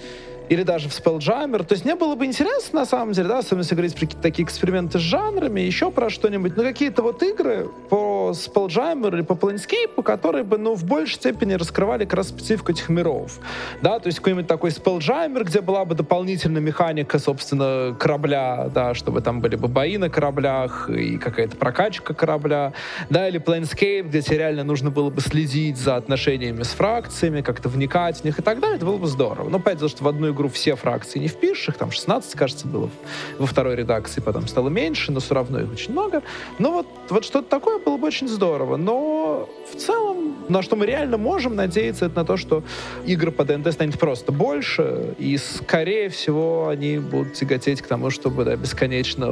или даже в Spelljammer. То есть мне было бы интересно, на самом деле, да, особенно если говорить про такие эксперименты с жанрами, еще про что-нибудь, но какие-то вот игры по Spelljammer или по Planescape, которые бы, ну, в большей степени раскрывали как раз специфику этих миров. Да, то есть какой-нибудь такой Spelljammer, где была бы дополнительная механика, собственно, корабля, да, чтобы там были бы бои на кораблях и какая-то прокачка корабля, да, или Planescape, где тебе реально нужно было бы следить за отношениями с фракциями, как-то вникать в них и так далее, это было бы здорово. Но, же, что в одну игру все фракции не впишешь, их там 16, кажется, было во второй редакции, потом стало меньше, но все равно их очень много. Но вот, вот что-то такое было бы очень здорово. Но в целом, на что мы реально можем надеяться, это на то, что игры по ДНД станет просто больше, и, скорее всего, они будут тяготеть к тому, чтобы да, бесконечно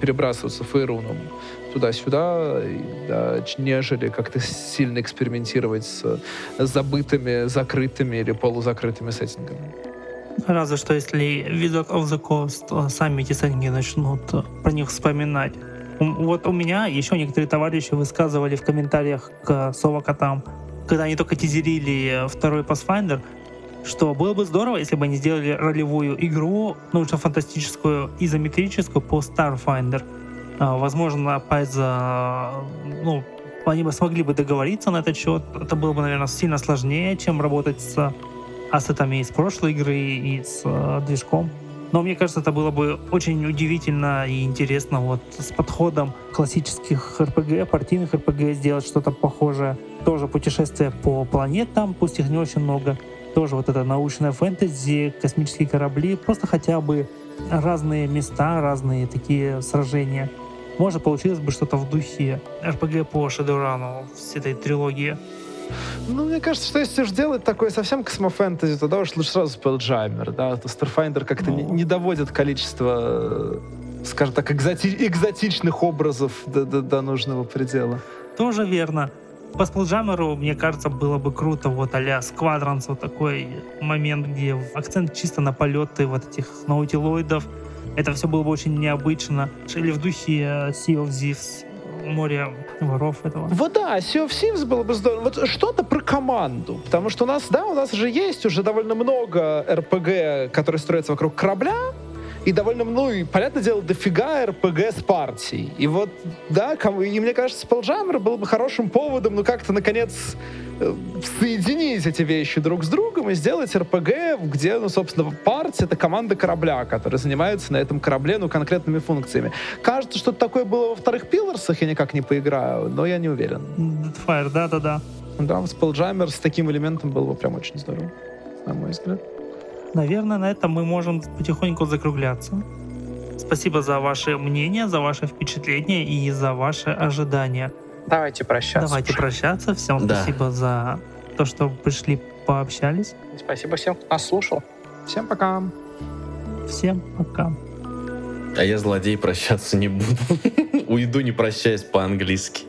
перебрасываться фейруном туда-сюда, да, нежели как-то сильно экспериментировать с забытыми, закрытыми или полузакрытыми сеттингами. Разве что если Wizard of the Coast сами эти сеттинги начнут э, про них вспоминать. Вот у меня еще некоторые товарищи высказывали в комментариях к Совокотам, когда они только тизерили второй Pathfinder, что было бы здорово, если бы они сделали ролевую игру, научно-фантастическую, изометрическую по Starfinder. А, возможно, Пайза, ну, они бы смогли бы договориться на этот счет. Это было бы, наверное, сильно сложнее, чем работать с ассетами из прошлой игры и с э, движком. Но мне кажется, это было бы очень удивительно и интересно вот с подходом классических RPG, партийных RPG сделать что-то похожее. Тоже путешествие по планетам, пусть их не очень много. Тоже вот это научная фэнтези, космические корабли, просто хотя бы разные места, разные такие сражения. Может, получилось бы что-то в духе RPG по Shadowrun с этой трилогии. Ну, мне кажется, что если уж делать такое совсем космофэнтези, тогда уж лучше сразу Spelljammer, да, то Starfinder как-то не, не доводит количество, скажем так, экзоти экзотичных образов до, до, до нужного предела. Тоже верно. По Spelljammer, мне кажется, было бы круто вот а-ля Squadrons, вот такой момент, где акцент чисто на полеты вот этих наутилоидов. Это все было бы очень необычно. Или в духе э, Sea of Thieves море воров этого. Вот да, Sea of Thieves было бы здорово. Вот что-то про команду. Потому что у нас, да, у нас же есть уже довольно много РПГ, которые строятся вокруг корабля, и довольно, ну, и, понятное дело, дофига РПГ с партией. И вот, да, и мне кажется, Spelljammer был бы хорошим поводом, ну, как-то, наконец, э, соединить эти вещи друг с другом и сделать РПГ, где, ну, собственно, партия — это команда корабля, которая занимается на этом корабле, ну, конкретными функциями. Кажется, что-то такое было во вторых Пилорсах, я никак не поиграю, но я не уверен. Deadfire, да-да-да. Да, Spelljammer с таким элементом было бы прям очень здорово, на мой взгляд. Наверное, на этом мы можем потихоньку закругляться. Спасибо за ваше мнение, за ваше впечатление и за ваши ожидания. Давайте прощаться. Давайте прощаться. Всем да. спасибо за то, что пришли, пообщались. Спасибо всем, кто нас слушал. Всем пока. Всем пока. А я злодей прощаться не буду. Уйду, не прощаясь по-английски.